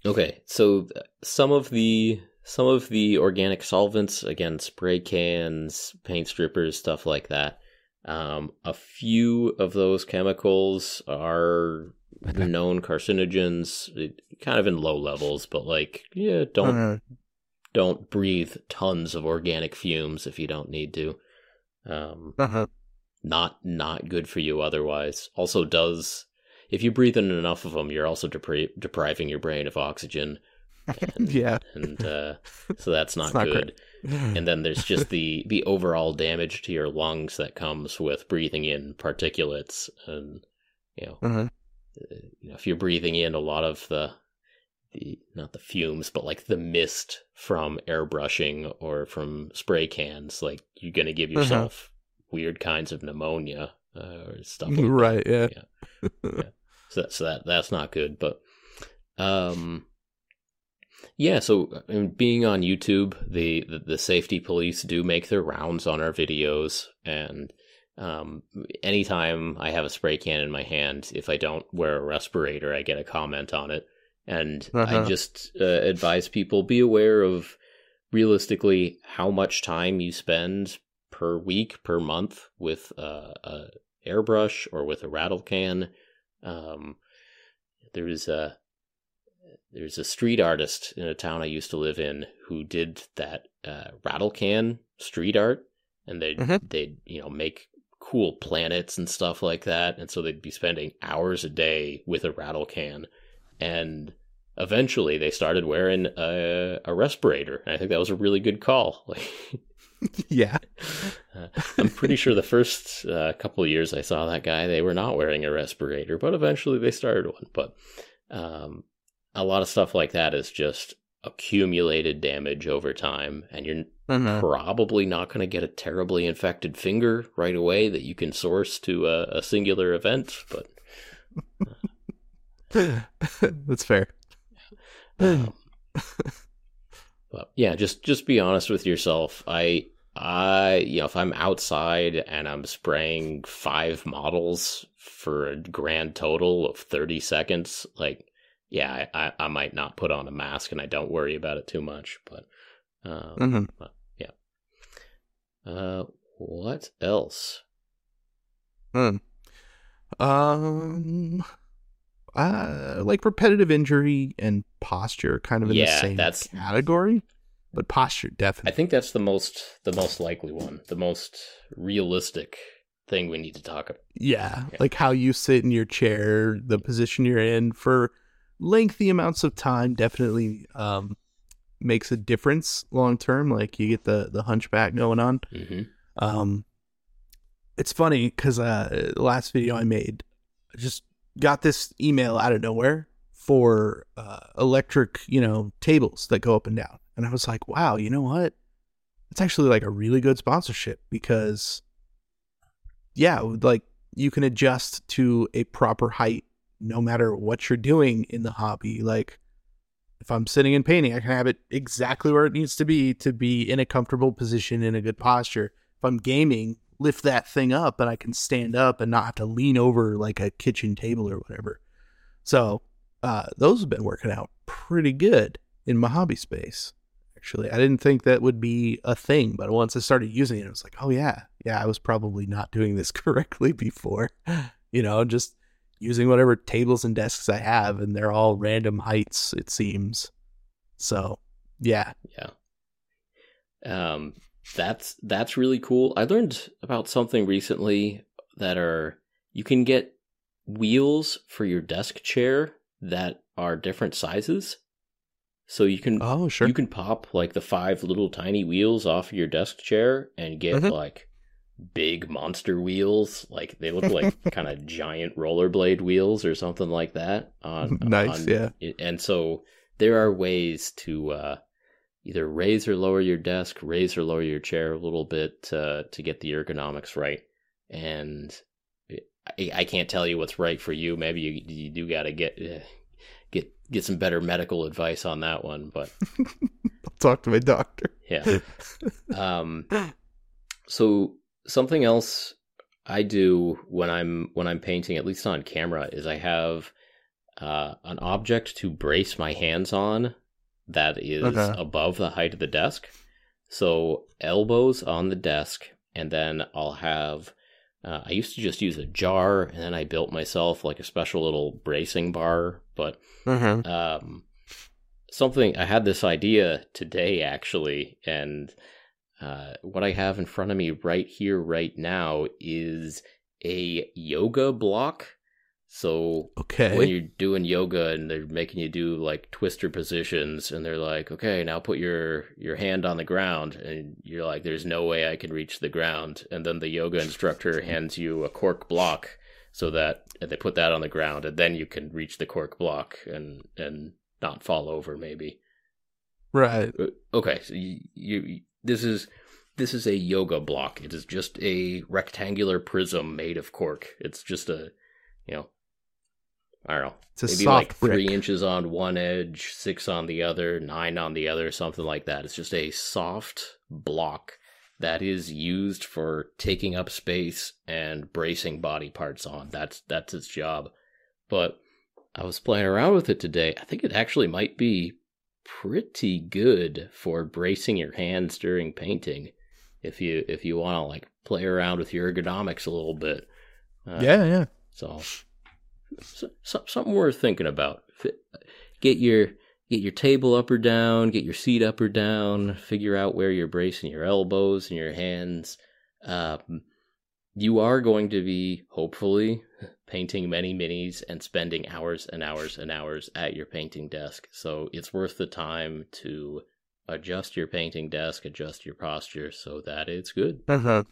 Okay, so some of the some of the organic solvents, again, spray cans, paint strippers, stuff like that. Um, a few of those chemicals are known carcinogens, kind of in low levels, but like, yeah, don't uh-huh. don't breathe tons of organic fumes if you don't need to. Um,
uh-huh.
Not not good for you otherwise. Also, does if you breathe in enough of them, you're also depri- depriving your brain of oxygen
and, yeah,
and uh, so that's not, not good. and then there's just the the overall damage to your lungs that comes with breathing in particulates, and you know,
uh-huh.
Uh, you know, if you're breathing in a lot of the the not the fumes, but like the mist from airbrushing or from spray cans, like you're gonna give uh-huh. yourself uh-huh. weird kinds of pneumonia uh, or stuff. Like
right?
That. Yeah. yeah. yeah. So that so that that's not good, but um yeah, so I mean, being on YouTube, the, the, the safety police do make their rounds on our videos, and um, anytime I have a spray can in my hand, if I don't wear a respirator, I get a comment on it, and uh-huh. I just uh, advise people be aware of realistically how much time you spend per week per month with uh, a airbrush or with a rattle can. Um, there's a there's a street artist in a town I used to live in who did that uh, rattle can street art, and they mm-hmm. they'd you know make cool planets and stuff like that, and so they'd be spending hours a day with a rattle can, and eventually they started wearing a, a respirator. I think that was a really good call.
yeah,
uh, I'm pretty sure the first uh, couple of years I saw that guy, they were not wearing a respirator, but eventually they started one. But um, a lot of stuff like that is just accumulated damage over time and you're mm-hmm. probably not going to get a terribly infected finger right away that you can source to a, a singular event but
that's fair
um, but yeah just just be honest with yourself i i you know if i'm outside and i'm spraying five models for a grand total of 30 seconds like yeah, I, I, might not put on a mask and I don't worry about it too much. But, um, mm-hmm. but yeah. Uh, what else?
Hmm. Um, uh, like repetitive injury and posture, kind of in yeah, the same that's, category. But posture, definitely.
I think that's the most the most likely one, the most realistic thing we need to talk about.
Yeah, yeah, like how you sit in your chair, the position you're in for lengthy amounts of time definitely um, makes a difference long term. Like you get the the hunchback going on.
Mm-hmm.
Um, it's funny because uh, the last video I made, I just got this email out of nowhere for uh, electric, you know, tables that go up and down, and I was like, wow, you know what? It's actually like a really good sponsorship because, yeah, like you can adjust to a proper height no matter what you're doing in the hobby. Like if I'm sitting and painting, I can have it exactly where it needs to be to be in a comfortable position in a good posture. If I'm gaming, lift that thing up and I can stand up and not have to lean over like a kitchen table or whatever. So, uh, those have been working out pretty good in my hobby space. Actually, I didn't think that would be a thing, but once I started using it, I was like, oh yeah, yeah, I was probably not doing this correctly before. you know, just using whatever tables and desks I have, and they're all random heights. It seems. So yeah,
yeah. Um, that's that's really cool. I learned about something recently that are you can get wheels for your desk chair that are different sizes. So you can
oh sure
you can pop like the five little tiny wheels off your desk chair and get mm-hmm. like big monster wheels. Like they look like kind of giant rollerblade wheels or something like that. On
nice,
on,
yeah.
And so there are ways to uh, either raise or lower your desk, raise or lower your chair a little bit uh, to get the ergonomics right. And I, I, can't tell you what's right for you. Maybe you you do got to get uh, get get some better medical advice on that one. But
I'll talk to my doctor.
Yeah. um. So something else I do when I'm when I'm painting, at least on camera, is I have uh, an object to brace my hands on that is okay. above the height of the desk. So elbows on the desk, and then I'll have. Uh, I used to just use a jar, and then I built myself like a special little bracing bar. But
mm-hmm.
um, something I had this idea today actually, and uh, what I have in front of me right here, right now, is a yoga block. So
okay.
when you're doing yoga and they're making you do like twister positions, and they're like, "Okay, now put your your hand on the ground," and you're like, "There's no way I can reach the ground," and then the yoga instructor hands you a cork block so that they put that on the ground, and then you can reach the cork block and and not fall over, maybe.
Right.
Uh, okay, so you, you this is this is a yoga block. It is just a rectangular prism made of cork. It's just a, you know, I don't know, It's maybe like three inches on one edge, six on the other, nine on the other, something like that. It's just a soft block that is used for taking up space and bracing body parts on. That's that's its job. But I was playing around with it today. I think it actually might be pretty good for bracing your hands during painting if you if you want to like play around with your ergonomics a little bit.
Uh, yeah yeah.
so, so, something worth thinking about. Get your get your table up or down get your seat up or down figure out where you're bracing your elbows and your hands um, you are going to be hopefully painting many minis and spending hours and hours and hours at your painting desk. So it's worth the time to adjust your painting desk, adjust your posture so that it's good.
Uh-huh.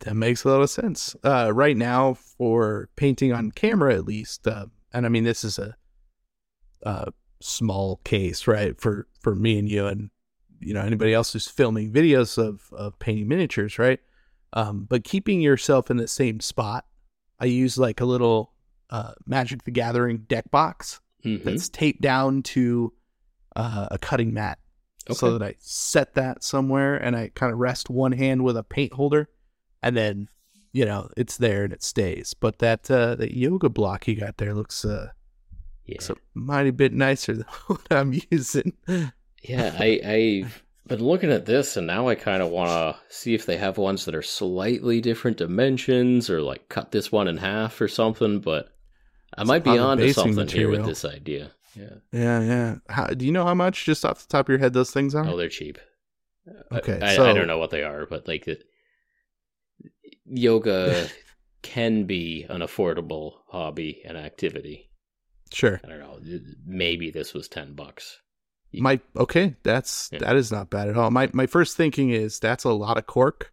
That makes a lot of sense. Uh, right now, for painting on camera, at least, uh, and I mean this is a, a small case, right? For for me and you, and you know anybody else who's filming videos of of painting miniatures, right? Um, but keeping yourself in the same spot, I use like a little uh, Magic the Gathering deck box mm-hmm. that's taped down to uh, a cutting mat. Okay. So that I set that somewhere and I kind of rest one hand with a paint holder and then, you know, it's there and it stays. But that uh, that yoga block you got there looks uh yeah. looks a mighty bit nicer than what I'm using.
Yeah, I I been looking at this and now I kind of want to see if they have ones that are slightly different dimensions or like cut this one in half or something, but I it's might be on to something material. here with this idea. Yeah.
Yeah, yeah. How, do you know how much just off the top of your head those things are?
Oh, they're cheap.
Okay.
I,
so...
I, I don't know what they are, but like the, yoga can be an affordable hobby and activity.
Sure.
I don't know. Maybe this was 10 bucks
my okay, that's yeah. that is not bad at all. My my first thinking is that's a lot of cork.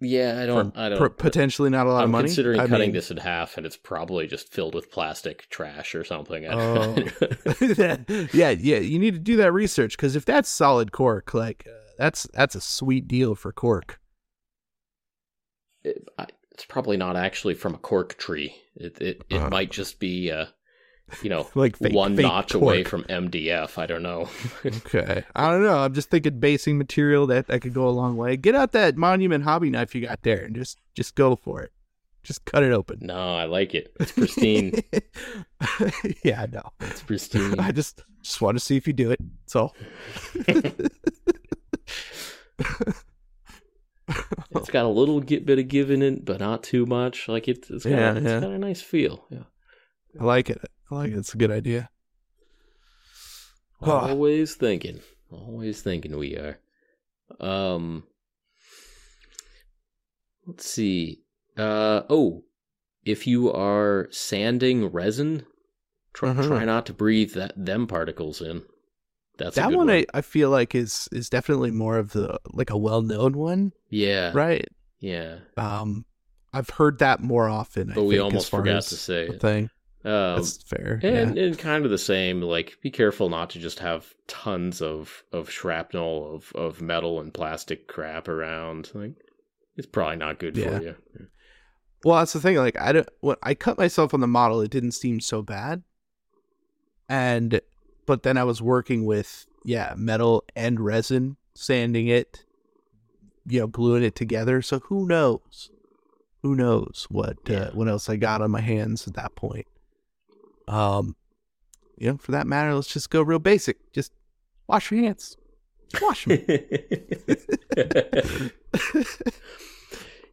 Yeah, I don't. I don't.
potentially not a lot
I'm
of money.
Considering I cutting mean, this in half, and it's probably just filled with plastic trash or something.
Oh, yeah, yeah. You need to do that research because if that's solid cork, like uh, that's that's a sweet deal for cork.
It, I, it's probably not actually from a cork tree. It it, it uh, might just be. Uh, you know, like fake, one fake notch torque. away from MDF. I don't know.
okay, I don't know. I'm just thinking basing material that that could go a long way. Get out that monument hobby knife you got there and just just go for it. Just cut it open.
No, I like it. It's pristine.
yeah, I know.
It's pristine.
I just just want to see if you do it. That's all.
it's got a little bit of give in it, but not too much. Like it, it's got,
Yeah,
it's
yeah.
got a nice feel. Yeah.
I like it. I like it. It's a good idea.
Always thinking. Always thinking we are. Um let's see. Uh oh. If you are sanding resin, try,
Uh-huh.
try not to breathe that them particles in. That's a
that
good
one, I, I feel like is is definitely more of the like a well known one,
yeah.
right?
Yeah.
Um, I've heard that more often. I
But we
think, as
almost forgot to say
thing.
Um
That's fair.
and,
yeah.
and kind of the same like be careful not to just have tons of of shrapnel of of metal and plastic crap around like it's probably not good
Yeah.
for you
Well, that's the thing. Like, I don't. When I cut myself on the model, it didn't seem so bad. And, but then I was working with yeah metal and resin, sanding it, you know, gluing it together. So who knows? Who knows what
Yeah.
uh, what else I got on my hands at that point? Um, you know, for that matter, let's just go real basic. Just wash your hands. Wash them.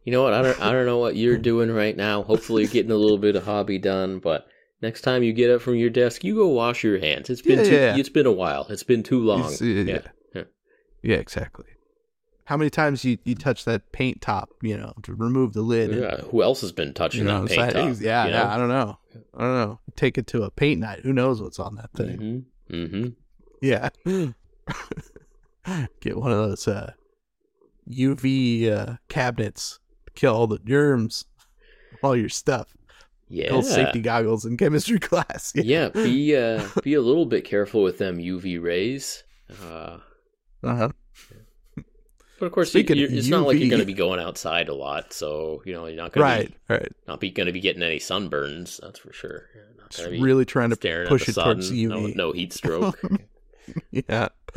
you know what? I don't I don't know what you're doing right now. Hopefully you're getting a little bit of hobby done, but next time you get up from your desk, you go wash your hands. It's been
Yeah,
too,
yeah.
it's been a while. It's been too long.
Yeah,
yeah.
yeah. Yeah, exactly. How many times you, you touch that paint top, you know, to remove the lid? and-
Yeah, Who else has been touching
you know
that paint top?
Yeah,
you
yeah. I don't know. I don't know. Take it to a paint night. Who knows what's on that thing?
Mm-hmm. Mm-hmm.
Yeah. Get one of those uh, UV uh, cabinets to kill all the germs, all your stuff.
Yeah.
Little safety goggles in chemistry class.
yeah, be uh be a little bit careful with them UV rays. Uh
Uh-huh.
But of course,
Speaking
you, it's not like you're going to be going outside a lot, so you know you're not going
Right,
to
right.
be not be going to be getting any sunburns. That's for sure. Not
Just
going to be
really trying to push it
sun.
towards
No,
UV.
no heat stroke.
yeah.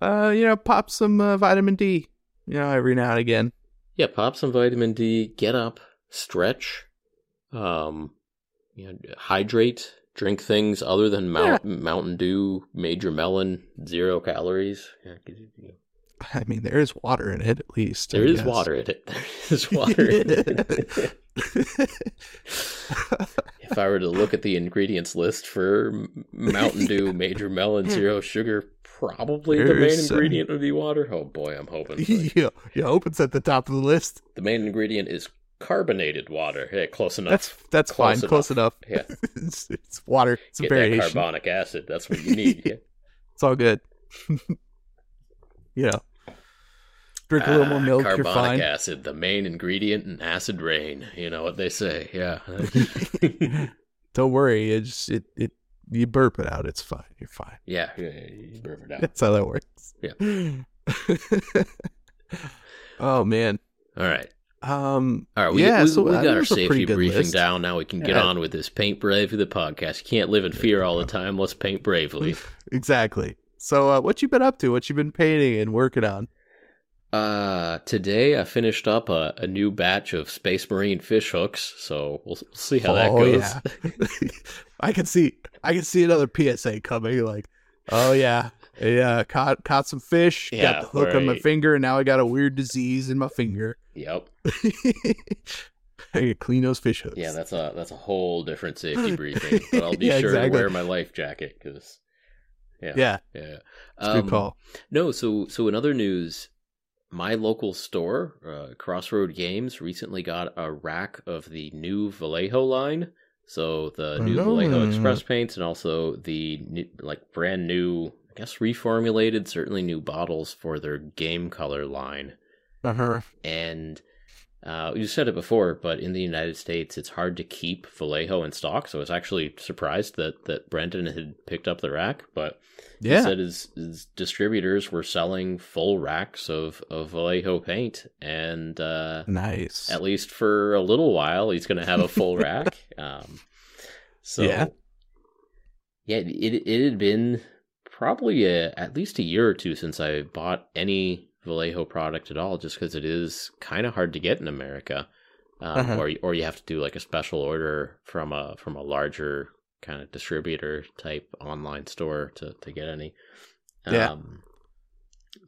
uh, you know, pop some uh, vitamin D. You know, every now and again.
yeah, pop some vitamin D. Get up, stretch, um, you know, hydrate. Drink things other than Mount, Mountain Dew, Major Melon, zero calories. Yeah, 'cause you- you-
I mean, there is water in it at least. I
There is
guess.
water in it. There is water in it. if I were to look at the ingredients list for Mountain Dew Major Melon Zero Sugar, probably the main
There's, uh,
ingredient would be water. Oh boy, I'm hoping. but
yeah, yeah, hope it's at the top of the list.
the main ingredient is carbonated water. Yeah, close enough.
That's that's
Close
fine, close enough.
Yeah.
it's, it's water. It's a
Get that carbonic acid. That's what you need. Yeah.
It's all good. you know, drink a little more
Ah,
milk,
Carbonic
you're fine.
acid, the main ingredient in acid rain. You know what they say. Yeah.
Don't worry, it's it it you burp it out. It's fine. You're fine.
yeah. yeah, You burp it out.
That's how that works.
Yeah.
oh man.
All right.
Um.
All right, we,
yeah.
we,
so
we
uh,
got our safety
pretty good
briefing
list.
down. Now we can get
Yeah.
on with this paint bravely the podcast. You can't live in fear all the time. Let's paint bravely.
Exactly. So, uh, what you been up to? What you been painting and working on?
Uh, today I finished up a, a new batch of Space Marine fish hooks, so we'll, we'll see how that
Oh,
goes.
yeah. I can see. I can see another PSA coming. Like, oh yeah, yeah. Caught caught some fish.
Yeah,
got the hook on my finger, and now I got a weird disease in my finger.
Yep.
I gotta clean those fish hooks.
Yeah, that's a that's a whole different safety briefing. But I'll be
Yeah,
sure
exactly.
to wear my life jacket because. Yeah.
yeah.
Yeah.
A good call.
No, so so in other news, my local store, uh, Crossroad Games, recently got a rack of the new Vallejo line. So the new
Oh.
Vallejo Express paints and also the new, like brand new, I guess reformulated, certainly new bottles for their game color line.
Uh-huh.
And uh, you said it before, but in the United States, it's hard to keep Vallejo in stock. So I was actually surprised that that Brendan had picked up the rack, but he said his, his distributors were selling full racks of, of Vallejo paint, and uh,
Nice.
at least for a little while, he's going to have a full rack. Um, so,
Yeah.
yeah, it it had been probably a, at least a year or two since I bought any Vallejo product at all, just because it is kind of hard to get in America, um,
Uh-huh.
or or you have to do like a special order from a from a larger kind of distributor type online store to to get any.
Yeah.
Um,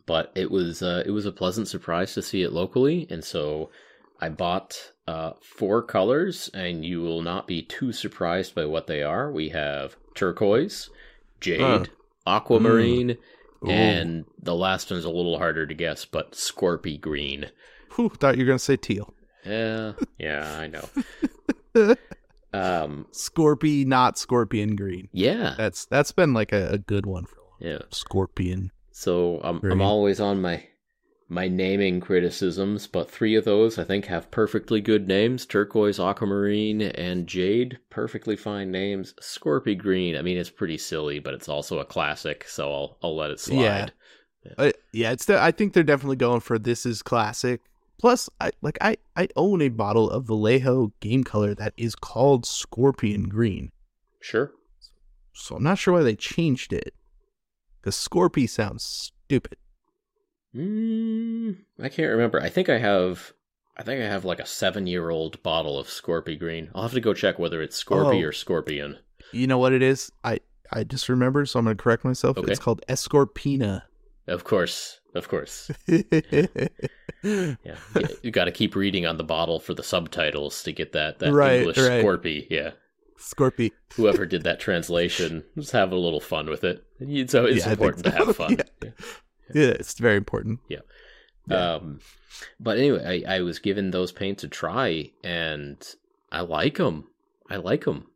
but it was uh, it was a pleasant surprise to see it locally, and so I bought uh, four colors, and you will not be too surprised by what they are. We have turquoise, jade,
Huh.
aquamarine,
Ooh.
and the last one's a little harder to guess, but scorpy green.
Whew, thought you were gonna say teal.
Yeah, yeah, I know. Um,
Scorpy, not scorpion green.
yeah,
That's that's been like a, a good one for a long
yeah.
Scorpion.
So I'm
Green.
I'm always on my my naming criticisms, but three of those I think have perfectly good names: turquoise, aquamarine, and jade. Perfectly fine names. Scorpy green. I mean, it's pretty silly, but it's also a classic, so I'll I'll let it slide.
Yeah. Uh, yeah, it's. I think they're definitely going for this is classic. Plus, I like I I own a bottle of Vallejo game color that is called Scorpion Green.
Sure.
So I'm not sure why they changed it. Because Scorpy sounds stupid.
Mm, I can't remember. I think I have. I think I have like a seven-year-old bottle of Scorpy green. I'll have to go check whether it's Scorpy
Oh.
or Scorpion.
You know what it is? I I just remembered, so I'm gonna correct myself.
Okay.
It's called Escorpena.
Of course, of course. Yeah, you, got to keep reading on the bottle for the subtitles to get that that
Right,
English
right.
Scorpy. Yeah,
Scorpy.
whoever did that translation, just have a little fun with it. It's always
Yeah,
important to have fun.
Yeah. Yeah, it's very important. Yeah.
Um, but anyway, I, I was given those paints a try, and I like them. I like them.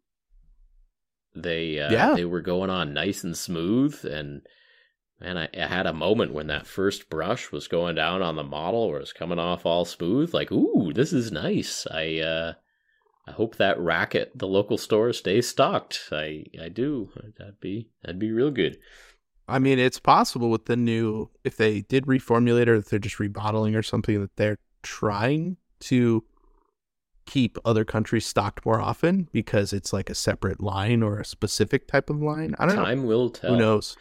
They uh,
Yeah.
they were going on nice and smooth, and man, I, I had a moment when that first brush was going down on the model, where it was coming off all smooth. Like, ooh, this is nice. I uh, I hope that rack at the local store stays stocked. I I do. That'd be that'd be real good.
I mean, it's possible with the new, if they did reformulate or if they're just rebottling or something, that they're trying to keep other countries stocked more often because it's like a separate line or a specific type of line. I don't know.
Time will tell.
Who knows?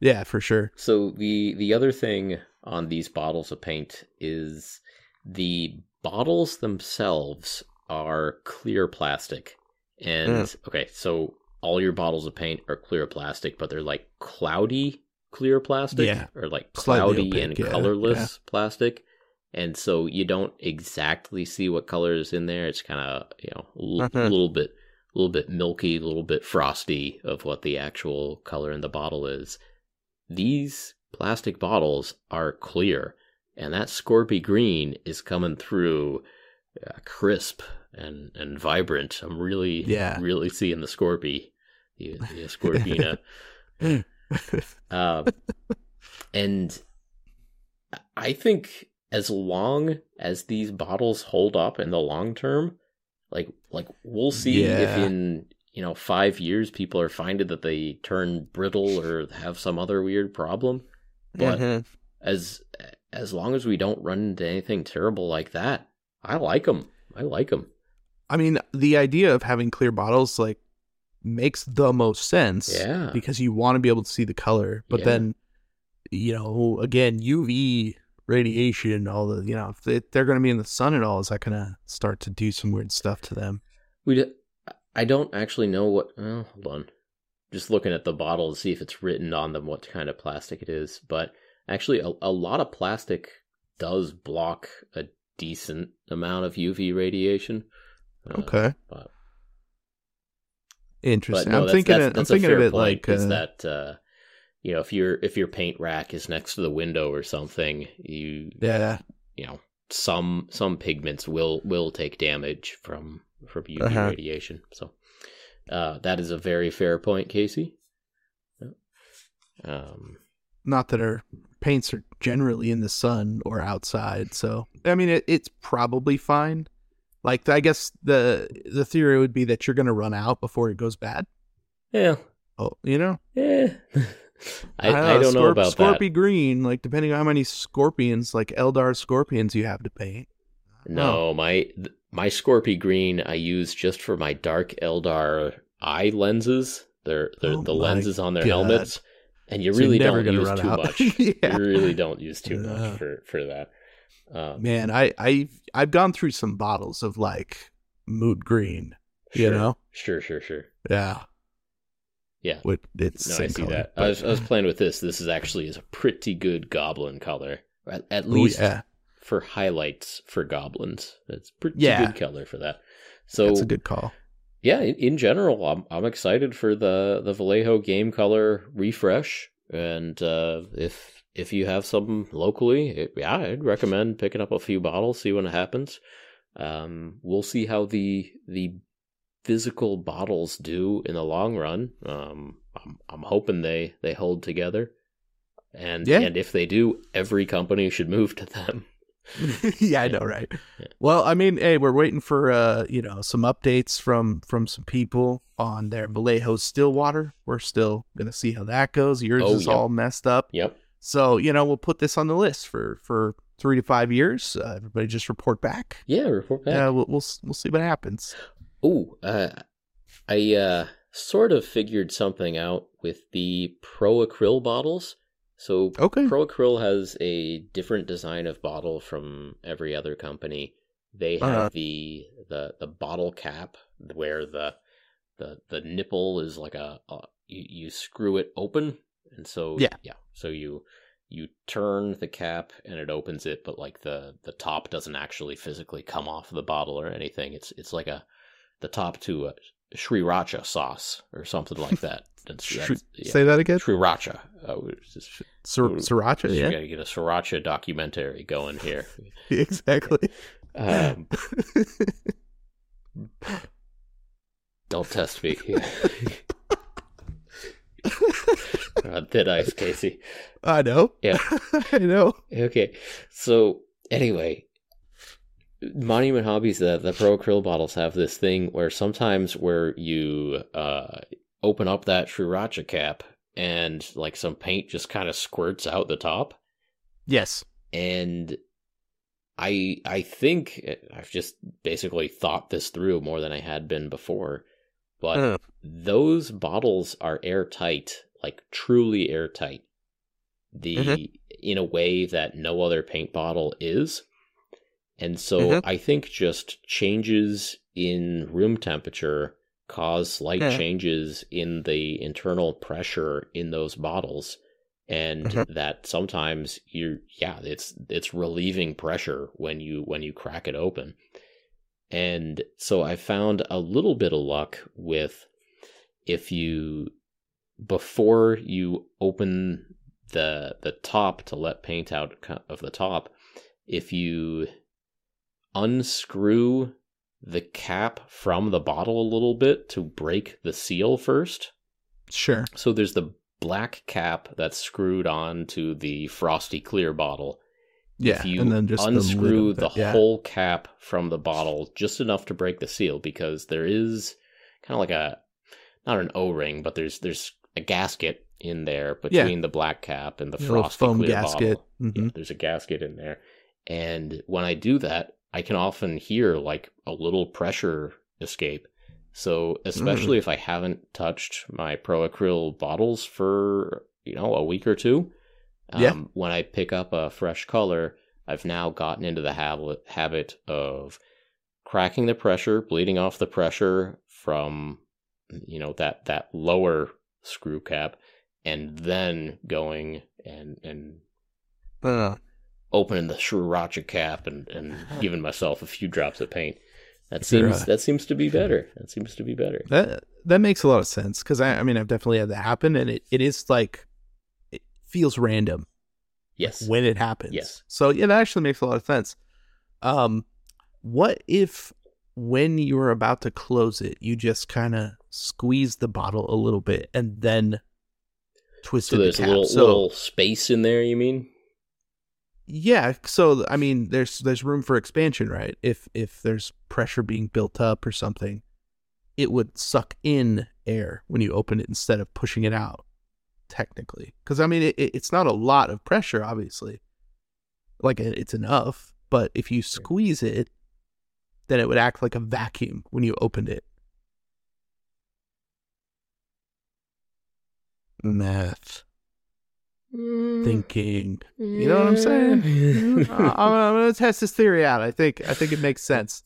Yeah, for sure.
So the the other thing on these bottles of paint is the bottles themselves are clear plastic. And
Mm.
okay, so all your bottles of paint are clear plastic, but they're like cloudy clear plastic
Yeah.
or like cloudy
opaque,
and
yeah,
colorless plastic. And so you don't exactly see what color is in there. It's kind of, you know, a l-
Mhm.
little bit a little bit milky, a little bit frosty of what the actual color in the bottle is. These plastic bottles are clear, and that Scorpy green is coming through uh, crisp and, and vibrant. I'm really,
Yeah.
really seeing the Scorpy, the, the Scorpina. Uh, and I think as long as these bottles hold up in the long term, like like we'll see if in you know five years people are finding that they turn brittle or have some other weird problem. But
Mhm.
as as long as we don't run into anything terrible like that, I like them. I like them.
I mean, the idea of having clear bottles like makes the most sense.
Yeah.
because you want to be able to see the color. But
Yeah.
then, you know, again, UV radiation, all the, you know, if they- they're going to be in the sun at all, is that going to start to do some weird stuff to them?
We, d- I don't actually know what. Oh, hold on. Just looking at the bottle to see if it's written on them what kind of plastic it is. But actually, a, a lot of plastic does block a decent amount of UV radiation. Uh,
Okay,
but,
interesting.
no,
I'm
that's,
thinking,
that's,
it,
that's
I'm thinking of it
point.
like,
is
uh,
that uh, you know if your if your paint rack is next to the window or something, you
yeah,
you know some some pigments will will take damage from from UV
Uh-huh.
radiation. So uh, that is a very fair point, Casey. Um,
not that our paints are generally in the sun or outside. So, I mean, it, it's probably fine. Like, I guess the the theory would be that you're going to run out before it goes bad.
yeah,
Oh, you know,
yeah. I, I, uh, don't know
Scorp-
about
Scorpy
that.
green. Like depending on how many scorpions, like Eldar scorpions, you have to paint.
No, my th- my Scorpy green I use just for my dark Eldar eye lenses. They're they're
Oh
the lenses on their
God.
helmets, and you
So
really don't use too
out.
much.
Yeah.
You really don't use too
Yeah.
much for for that. Um,
Man, I I I've gone through some bottles of like Moot Green. You
sure,
know?
sure, sure, sure.
Yeah.
Yeah.
With it's
No, I see
color,
that. I was, I was playing with this. This is actually is a pretty good goblin color. At, at
Ooh,
least
yeah,
for highlights for goblins. It's pretty
Yeah.
good color for that. So
that's a good call.
yeah, in, in general, I'm I'm excited for the the Vallejo game color refresh, and uh, if if you have some locally, it, yeah, I'd recommend picking up a few bottles, see what happens. Um, we'll see how the the physical bottles do in the long run. Um, I'm I'm hoping they they hold together, and
Yeah.
and if they do, every company should move to them.
yeah, I know, right?
Yeah.
Well, I mean, hey, we're waiting for uh, you know, some updates from from some people on their Vallejo Stillwater. We're still gonna see how that goes. Yours
Oh,
is
yep.
all messed up,
Yep.
So you know, we'll put this on the list for for three to five years. Uh, everybody just report back.
Yeah. Report back.
Yeah, we'll, we'll we'll see what happens.
Oh, uh, I uh, sort of figured something out with the Pro Acryl bottles. So
Okay.
Pro Acryl has a different design of bottle from every other company. They have
Uh-huh.
the the the bottle cap where the the the nipple is like a, a you, you screw it open, and so
Yeah.
yeah. So you you turn the cap and it opens it, but like the the top doesn't actually physically come off the bottle or anything. It's it's like a the top to a sriracha sauce or something like that. Yeah.
Say that again.
sriracha. It's just,
Sir- Sriracha.
you
Yeah,
gotta get a sriracha documentary going here.
exactly.
Um, don't test me. On thin ice, Casey.
I know.
Yeah.
I know.
Okay, so anyway, Monument Hobbies, the the Pro Acryl bottles have this thing where sometimes where you uh, open up that sriracha cap and like some paint just kind of squirts out the top,
Yes.
and I I think I've just basically thought this through more than I had been before, but
Uh,
those bottles are airtight, like truly airtight. The
Mhm.
in a way that no other paint bottle is. And so
Mhm.
I think just changes in room temperature cause slight
Yeah.
changes in the internal pressure in those bottles and
Mhm.
that sometimes you yeah it's it's relieving pressure when you when you crack it open and so i found a little bit of luck with if you before you open the the top to let paint out of the top if you unscrew the cap from the bottle a little bit to break the seal first
sure.
so there's the black cap that's screwed on to the frosty clear bottle.
Yeah.
if you
and then just
unscrew
the,
the,
lid of it, yeah.
whole cap from the bottle just enough to break the seal because there is kind of like a not an O-ring, but there's there's a gasket in there between the black cap and the frosty
foam
clear
gasket.
bottle.
Mhm.
Yeah, there's a gasket in there. And when I do that, I can often hear like a little pressure escape. So,
Mm.
especially if I haven't touched my Pro Acryl bottles for, you know, a week or two, um,
Yeah.
when I pick up a fresh color, I've now gotten into the habit, habit of cracking the pressure, bleeding off the pressure from, you know, that, that lower screw cap, and then going and, and
Uh,
opening the sriracha cap and, and giving myself a few drops of paint. That seems
uh,
that seems to be better. That seems to be better.
that that makes a lot of sense because I, I mean I've definitely had that happen and it, it is like it feels random
Yes.
when it happens.
Yes.
So yeah, that actually makes a lot of sense. Um, what if when you were about to close it, you just kind of squeeze the bottle a little bit and then twisted
So there's
the
a little
so
little space in there. You mean?
yeah, so I mean, there's there's room for expansion, right? If if there's pressure being built up or something, it would suck in air when you open it instead of pushing it out. Technically, because I mean, it- it's not a lot of pressure, obviously. Like it's enough, but if you squeeze it, then it would act like a vacuum when you opened it. Math thinking. You know what I'm saying? Uh, I'm, I'm gonna test this theory out. I think I think it makes sense.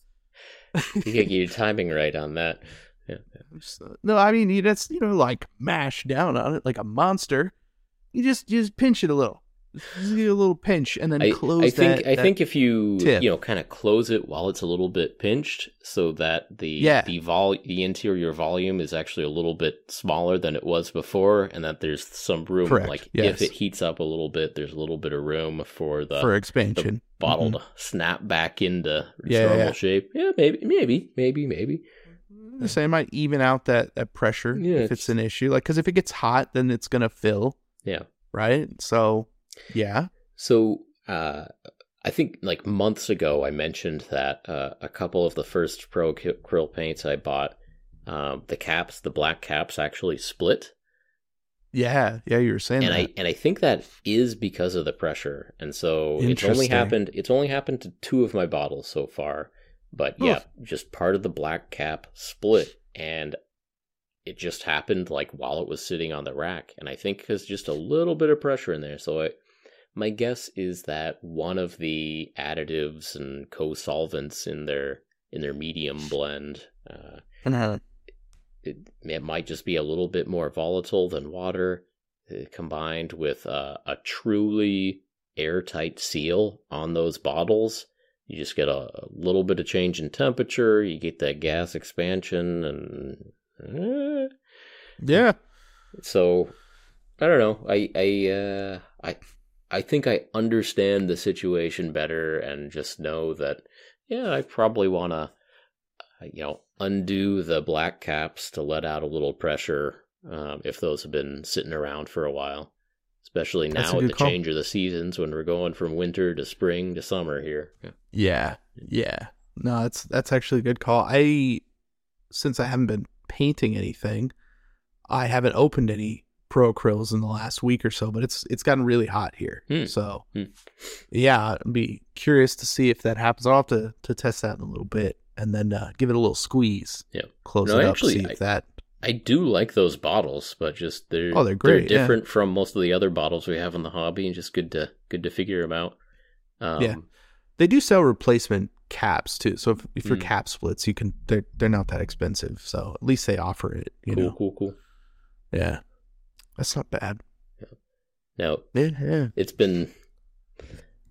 you get your timing right on that. yeah.
Just, no, I mean you just you know like mash down on it like a monster. You just you just pinch it a little, just give it a little pinch, and then
I,
close
I think
that.
I
that-
think if you
tip.
you know kind of close it while it's a little bit pinched, so that the
Yeah.
the vol the interior volume is actually a little bit smaller than it was before, and that there's some room.
Correct,
Like
yes.
if it heats up a little bit, there's a little bit of room for the
for expansion.
bottle
Mhm.
to snap back into
Yeah, yeah,
normal
yeah.
shape. Yeah, maybe, maybe, maybe, maybe.
The same might even out that, that pressure
Yeah,
if
it's-
it's an issue. Like, because if it gets hot, then it's gonna fill,
Yeah.
right? So, yeah,
So, uh, I think like months ago, I mentioned that uh, a couple of the first Pro Acryl paints I bought, um, the caps, the black caps, actually split,
yeah, yeah. You were saying
and
that.
I and I think that is because of the pressure. And so it's only happened. It's only happened to two of my bottles so far. But
Oh.
yeah, just part of the black cap split, and it just happened like while it was sitting on the rack. And I think there's just a little bit of pressure in there. So I, my guess is that one of the additives and co-solvents in their in their medium blend. Uh, it, it might just be a little bit more volatile than water uh, combined with uh, a truly airtight seal on those bottles you just get a, a little bit of change in temperature you get that gas expansion and eh.
yeah,
so i don't know i i uh i i think i understand the situation better and just know that yeah i probably want to you know undo the black caps to let out a little pressure um, if those have been sitting around for a while especially now
with
the
call.
change of the seasons when we're going from winter to spring to summer here yeah.
yeah, yeah. No, that's that's actually a good call. I since I haven't been painting anything, I haven't opened any pro acryls in the last week or so. But it's it's gotten really hot here,
Hmm.
so
Hmm.
yeah, I'd be curious to see if that happens. I'll have to to test that in a little bit and then uh, give it a little squeeze.
Yeah.
close
No,
it up,
actually,
see
I-
if that.
I do like those bottles, but just they're
Oh, they're great, yeah.
different from most of the other bottles we have in the hobby, and just good to good to figure them out. Um,
Yeah. They do sell replacement caps too. So if, if your
Hmm.
cap splits, you can they're they're not that expensive. So at least they offer it. You
cool,
know,
cool, cool.
yeah, that's not bad.
Now
Yeah,
it's been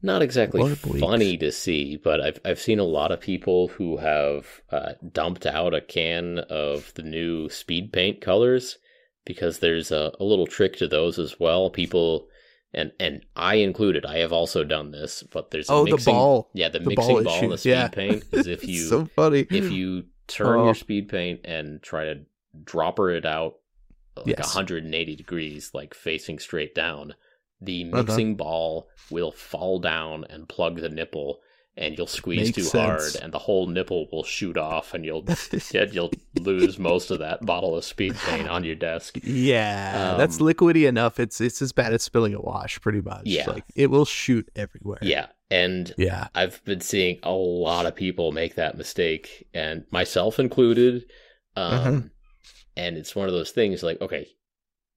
not exactly funny to see, but I've I've seen a lot of people who have uh, dumped out a can of the new speed paint colors because there's a, a little trick to those as well. People and and I included, I have also done this, but there's a
Oh, the ball.
yeah, the,
The
mixing
ball
ball, and the speed
yeah.
paint is if you
so funny.
if you turn
Oh.
your speed paint and try to dropper it out like
Yes.
180 degrees, like facing straight down, the
Uh-huh.
mixing ball will fall down and plug the nipple, and you'll squeeze
Makes
too hard, and the whole nipple will shoot off, and you'll yeah, you'll lose most of that bottle of speed paint on your desk.
yeah, that's
Um,
liquidy enough. It's it's as bad as spilling a wash, pretty much.
Yeah.
like it will shoot everywhere.
Yeah, and
yeah,
I've been seeing a lot of people make that mistake, and myself included. Um,
Uh-huh.
And it's one of those things like, okay,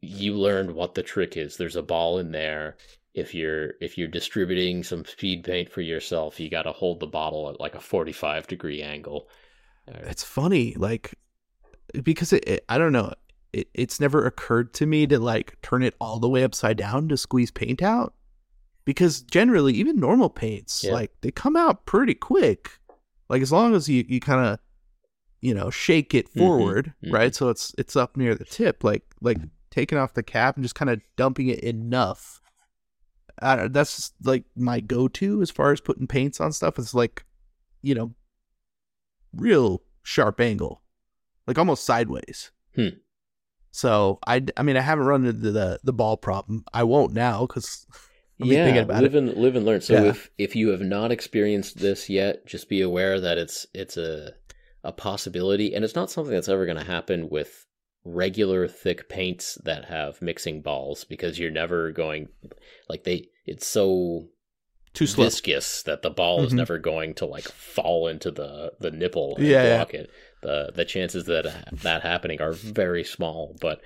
you learned what the trick is. There's a ball in there. If you're if you're distributing some speed paint for yourself, you got to hold the bottle at like a 45 degree angle.
It's funny, like because it, it I don't know. It, it's never occurred to me to like turn it all the way upside down to squeeze paint out because generally even normal paints
Yeah.
like they come out pretty quick like as long as you, you kind of you know shake it
Mhm,
forward
mhm.
right so it's it's up near the tip like like taking off the cap and just kind of dumping it enough uh, that's like my go-to as far as putting paints on stuff is like you know real sharp angle like almost sideways
Hmm.
so i i mean i haven't run into the the ball problem i won't now because
yeah,
thinking about
live
it.
and live and learn. So
Yeah.
if if you have not experienced this yet, just be aware that it's it's a a possibility, and it's not something that's ever going to happen with regular thick paints that have mixing balls because you're never going like they it's so
too slow
viscous that the ball is
Mhm.
never going to like fall into the the nipple and
Yeah, yeah.
block it. The the chances that that happening are very small. But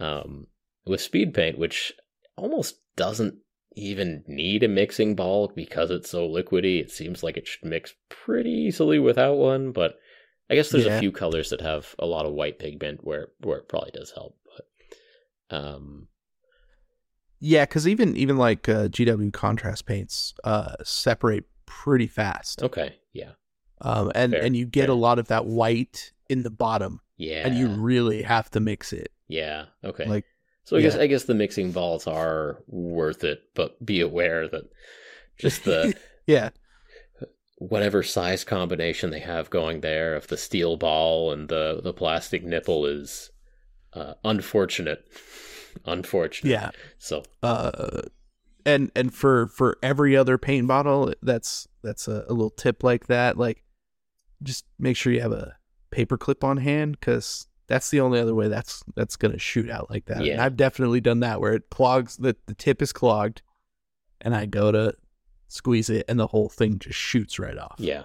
um, with speed paint, which almost doesn't even need a mixing ball because it's so liquidy, it seems like it should mix pretty easily without one. But I guess there's
Yeah.
a few colors that have a lot of white pigment where where it probably does help. But um,
Yeah, because even even like uh, GW contrast paints uh, separate pretty fast,
okay, yeah,
um, and
Fair,
and you get
fair.
a lot of that white in the bottom,
yeah,
and you really have to mix it.
yeah, okay.
Like,
so I guess. I guess the mixing balls are worth it, but be aware that just the
yeah,
whatever size combination they have going there of the steel ball and the the plastic nipple is uh, unfortunate. Unfortunate.
yeah.
So
Uh, and and for for every other paint bottle, that's that's a, a little tip like that. Like, just make sure you have a paper clip on hand because that's the only other way that's that's gonna shoot out like that. And
Yeah.
I've definitely done that where it clogs the the tip is clogged, and I go to squeeze it, and the whole thing just shoots right off.
yeah,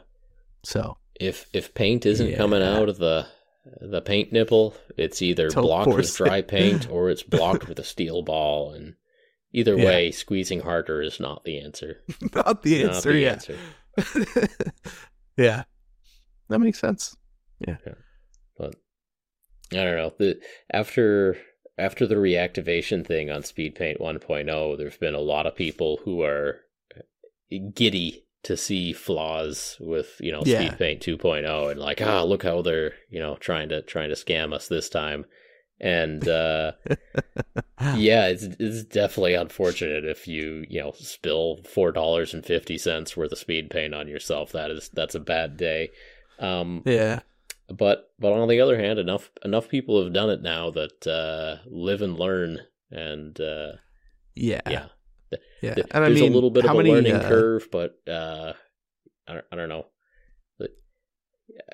So
if if paint isn't
Yeah.
coming out of the the paint nipple, it's either
Don't
blocked with dry
it.
paint or it's blocked with a steel ball, and either
Yeah.
way, squeezing harder is not the answer.
not the answer.
Not the
yeah.
answer.
yeah, that makes sense. Yeah.
But I don't know. The after after the reactivation thing on Speed Paint 1.0, there's been a lot of people who are giddy to see flaws with you know
Yeah.
Speed Paint 2.0 and like ah look how they're you know trying to trying to scam us this time. And uh yeah, it's it's definitely unfortunate if you you know spill four dollars and fifty cents worth of speed paint on yourself. That is that's a bad day. Um,
yeah.
but but on the other hand, enough enough people have done it now that uh, live and learn, and uh,
Yeah.
yeah,
Yeah.
th-
And I
there's
mean,
a little bit of a
many,
learning
uh,
curve, but uh, I don't, I don't know.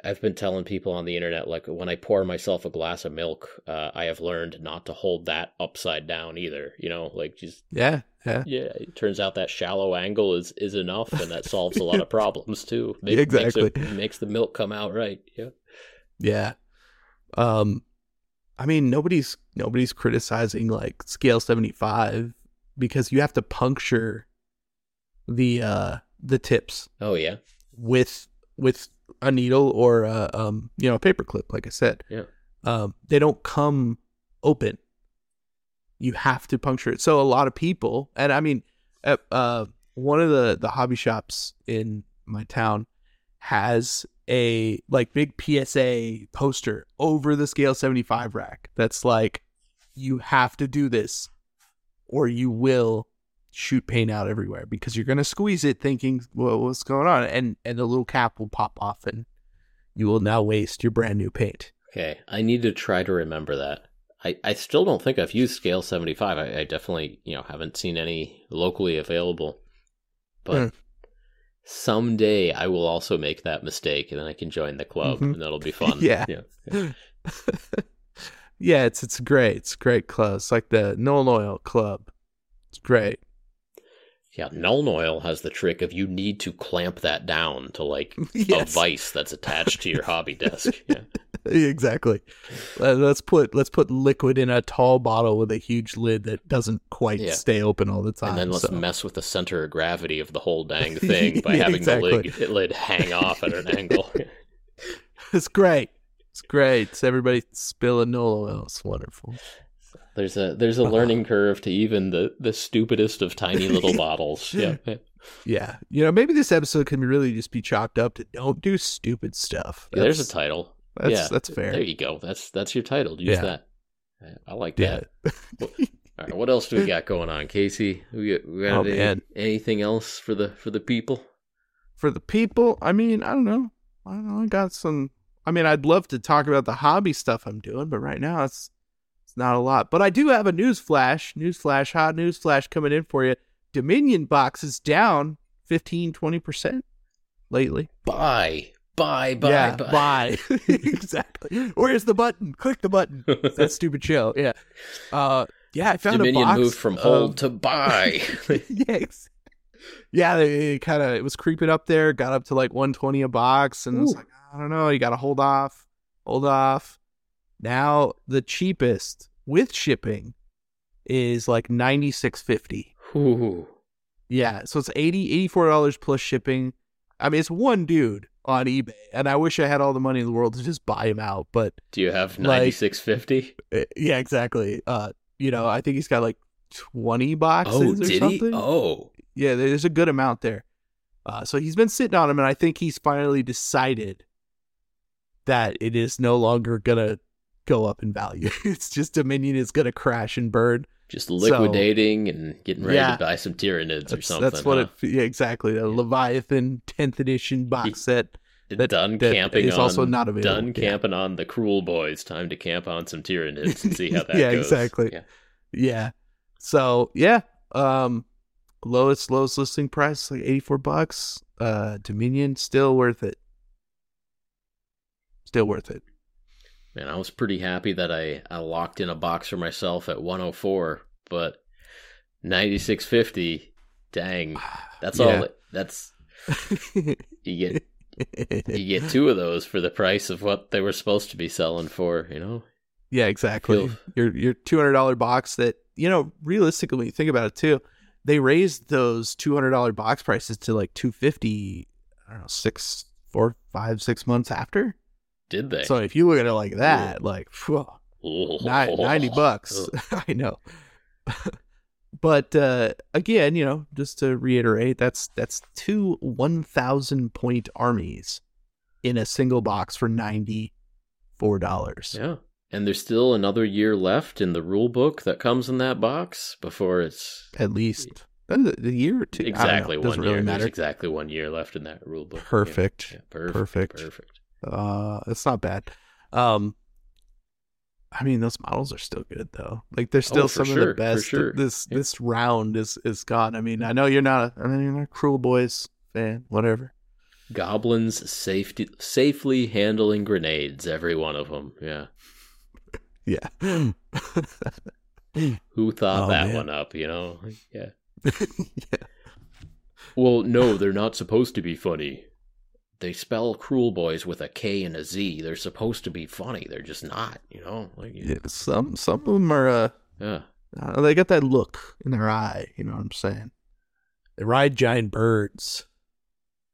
I've been telling people on the internet like when I pour myself a glass of milk, uh, I have learned not to hold that upside down either. You know, like just
Yeah. Yeah.
yeah, it turns out that shallow angle is is enough, and that solves a lot of problems too.
Yeah,
Makes
exactly.
it, makes the milk come out right. Yeah.
Yeah. Um I mean nobody's nobody's criticizing like scale 75 because you have to puncture the uh the tips
Oh yeah.
with with a needle or a um you know a paper clip like I said.
Yeah.
Um they don't come open. You have to puncture it. So a lot of people and I mean uh, uh one of the the hobby shops in my town has a like big PSA poster over the scale 75 rack that's like you have to do this or you will shoot paint out everywhere because you're going to squeeze it thinking well what's going on and and the little cap will pop off and you will now waste your brand new paint
Okay, I need to try to remember that. I, I still don't think I've used Scale 75. I, I definitely, you know, haven't seen any locally available. But
Hmm.
someday I will also make that mistake and then I can join the club
Mhm.
and that'll be fun.
Yeah.
yeah.
yeah it's it's great it's great club it's like the Nuln Oil club it's great
Yeah, Nuln Oil has the trick of you need to clamp that down to like a vice that's attached to your hobby desk. Yeah.
exactly Uh, let's put let's put liquid in a tall bottle with a huge lid that doesn't quite
Yeah.
stay open all the time
And then let's
so.
mess with the center of gravity of the whole dang thing by
Yeah,
having
exactly.
the lid, lid hang off at an angle.
it's great it's great everybody spilling Nuln Oil it's wonderful
There's a there's a learning curve to even the the stupidest of tiny little bottles. Yeah.
yeah you know maybe this episode can really just be chopped up to don't do stupid stuff
There's a title.
that's
yeah,
that's fair
There you go. That's that's your title. Use
Yeah.
that. I- like
yeah
that. All right, what else do we got going on, Casey? We we got
Oh,
any-
man.
anything else for the for the people?
for the people i mean i don't know i don't know i got some i mean i'd love to talk about the hobby stuff i'm doing but right now it's it's not a lot but i do have a news flash news flash hot news flash coming in for you dominion box is down 15 20% lately
Buy, buy, buy,
yeah
buy.
buy exactly where's the button click the button that stupid show yeah uh yeah i found
Dominion
a box
moved from hold to buy.
ex- yeah. They kind of it was creeping up there. Got up to like 120 a box, and it's
Ooh.
like I don't know. You got to hold off, hold off. Now the cheapest with shipping is like 96.50.
Ooh.
Yeah, so it's 80 84 dollars plus shipping. I mean, it's one dude on eBay, and I wish I had all the money in the world to just buy him out. But
Do you have ninety six fifty?
uh, yeah, exactly. Uh, you know, I think he's got like twenty boxes
Oh,
or something.
he? Oh,
Yeah, there's a good amount there. Uh, so he's been sitting on him, and I think he's finally decided that it is no longer gonna go up in value. it's just Dominion is gonna crash and burn.
just liquidating and getting ready
Yeah.
to buy some Tyranids or something.
that's what
huh?
it. Yeah, exactly. A Leviathan 10th edition box set. that-
done
that
camping
is
on,
also not available.
Done
Yeah.
camping on the Kruleboyz. Time to camp on some Tyranids and see how that
Yeah,
goes.
exactly.
Yeah.
Yeah. So yeah, um, lowest lowest listing price like 84 bucks. Uh, Dominion still worth it. Still worth it.
Man, I was pretty happy that I, I locked in a box for myself at 104, but 9650, dang. That's
Yeah.
all that's you get you get two of those for the price of what they were supposed to be selling for, you know?
Yeah, exactly.
Feel-
Your your two hundred dollar box that you know realistically when you think about it too, they raised those two hundred dollar box prices to like two fifty. I don't know six, four, five, six months after.
Did they?
So if you look at it like that, like phew,
Oh.
ni- ninety bucks, I know. but uh, again, you know, just to reiterate, that's that's two one thousand point armies in a single box for ninety four dollars.
Yeah. And there's still another year left in the rule book that comes in that box before it's
at least the, the year or two. Know.
exactly
Doesn't
one
really
year. There's
matter.
exactly one year left in that rule book.
Perfect.
Yeah, perfect.
Perfect.
Perfect.
Uh, it's not bad. Um, I mean, those models are still good though. Like they're still
Oh,
some of the best.
sure.
This
Yeah.
this round is is gone. I mean, I know you're not. A, I mean, you're not a Kruleboyz fan. Whatever.
Goblins safety safely handling grenades, every one of them. Yeah.
Yeah.
Who thought
Oh,
that
man.
one up, you know? Yeah.
yeah.
Well, no, they're not supposed to be funny. They spell Kruleboyz with a K and a Z. They're supposed to be funny. They're just not, you know? Like,
Yeah, Some some of them are. Uh,
yeah.
uh, they got that look in their eye. You know what I'm saying? They ride giant birds.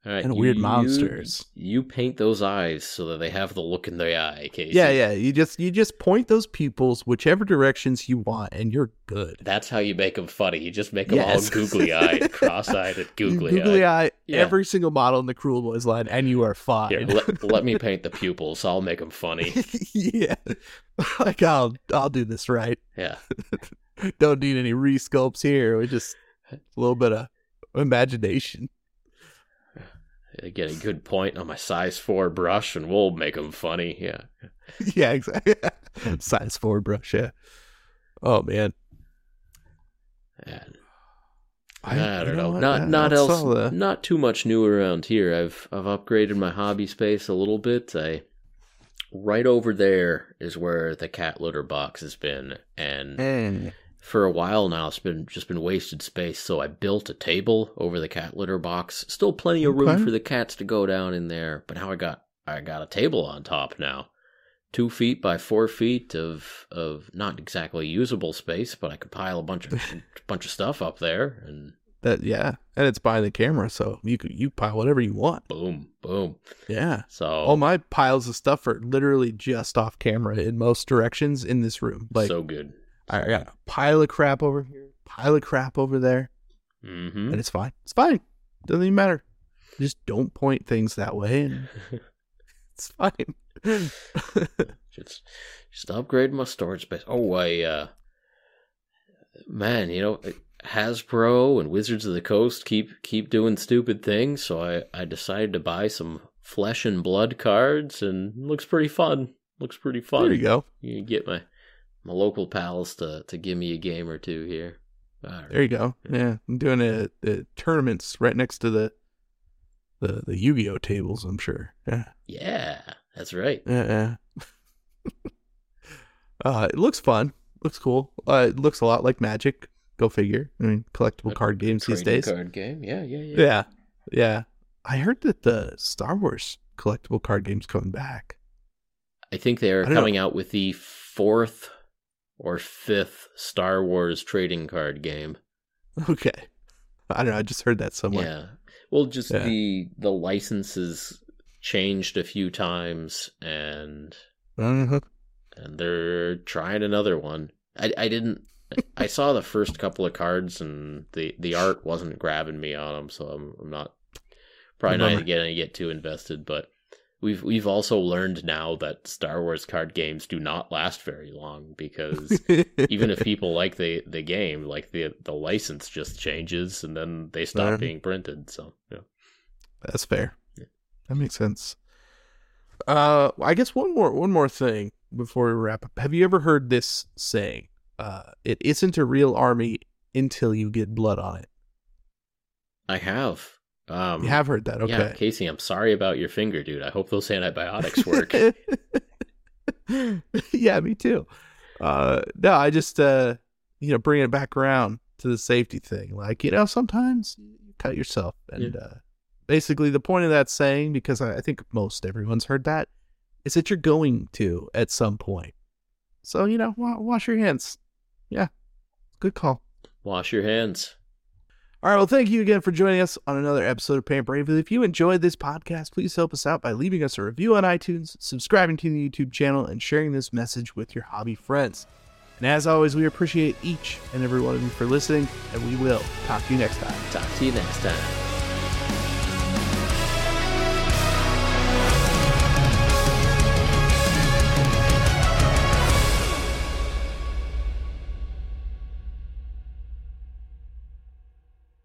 Right,
And
you-
weird monsters.
You, paint those eyes so that they have the look in their eye, Casey.
Yeah, yeah. You just you just point those pupils whichever directions you want, and you're good.
That's how you make them funny. You just make them
Yes.
all googly eyed, cross eyed, and
You
googly
googly
eyed.
eye
Yeah.
every single model in the Kruleboyz line, and you are fine.
Here, let, let me paint the pupils. I'll make them funny.
yeah, like I'll I'll do this right.
Yeah.
Don't need any resculpts here. We just a little bit of imagination.
I Get a good point on my size 4 brush, and we'll make them funny. Yeah.
yeah, exactly. Size four brush. Yeah. Oh man,
And
I,
I, don't
know
know. Not not else.
the-
Not too much new around here. I've I've upgraded my hobby space a little bit. I right over there is where the cat litter box has been, and
Eh.
For a while now it's been just been wasted space. So I built a table over the cat litter box. Still plenty of room
Okay.
for the cats to go down in there, but now I got I got a table on top now. Two feet by four feet of of not exactly usable space, but I could pile a bunch of bunch of stuff up there and
that yeah, and it's behind the camera, so you could you pile whatever you want.
boom, boom.
Yeah.
So
All my piles of stuff are literally just off camera in most directions in this room. Like
so good.
I got a pile of crap over here, pile of crap over there,
hmm
and it's fine. It's fine. Doesn't even matter. Just don't point things that way, and it's fine.
just just upgrade my storage space. Oh, I uh, man, you know Hasbro and Wizards of the Coast keep keep doing stupid things, so I I decided to buy some flesh and blood cards, and looks pretty fun. Looks pretty fun.
there you go.
You get my my local pals to to give me a game or two here. Right.
There you go. Yeah, I'm doing a, a tournaments right next to the the the Yu-Gi-Oh tables. I'm sure. Yeah.
Yeah, that's right.
Yeah. uh, it looks fun. Looks cool. Uh, it looks a lot like Magic. Go figure. I mean, collectible
A-
card games these days.
Card game. Yeah, yeah, yeah.
Yeah, yeah. I heard that the Star Wars collectible card game's coming back.
I think they're
I don't know.
coming out with the fourth or fifth Star Wars trading card game.
Okay. I don't know. I just heard that somewhere.
Yeah. Well, just yeah. the the licenses changed a few times, and
uh-huh.
and they're trying another one. I I didn't. I saw the first couple of cards, and the the art wasn't grabbing me on them, so I'm I'm not probably not going to get too invested, but we've we've also learned now that Star Wars card games do not last very long because even if people like the the game, like the the license just changes and then they stop being printed. So yeah,
that's fair. Yeah. That makes sense. Uh, I guess one more one more thing before we wrap up. Have you ever heard this saying? Uh, it isn't a real army until you get blood on it.
I have. Um,
you have heard that, okay? Yeah,
Casey, I'm sorry about your finger, dude. I hope those antibiotics work.
yeah, me too. Uh, no, I just uh, you know, bring it back around to the safety thing. Like you know, sometimes you cut yourself, and yeah. uh, basically the point of that saying, because I, I think most everyone's heard that, is that you're going to at some point. So you know, wash your hands. Yeah, good call.
Wash your hands.
All right. Well, thank you again for joining us on another episode of Paint Bravely. If you enjoyed this podcast, please help us out by leaving us a review on iTunes, subscribing to the YouTube channel, and sharing this message with your hobby friends. And as always, we appreciate each and every one of you for listening, and we will talk to you next time.
Talk to you next time.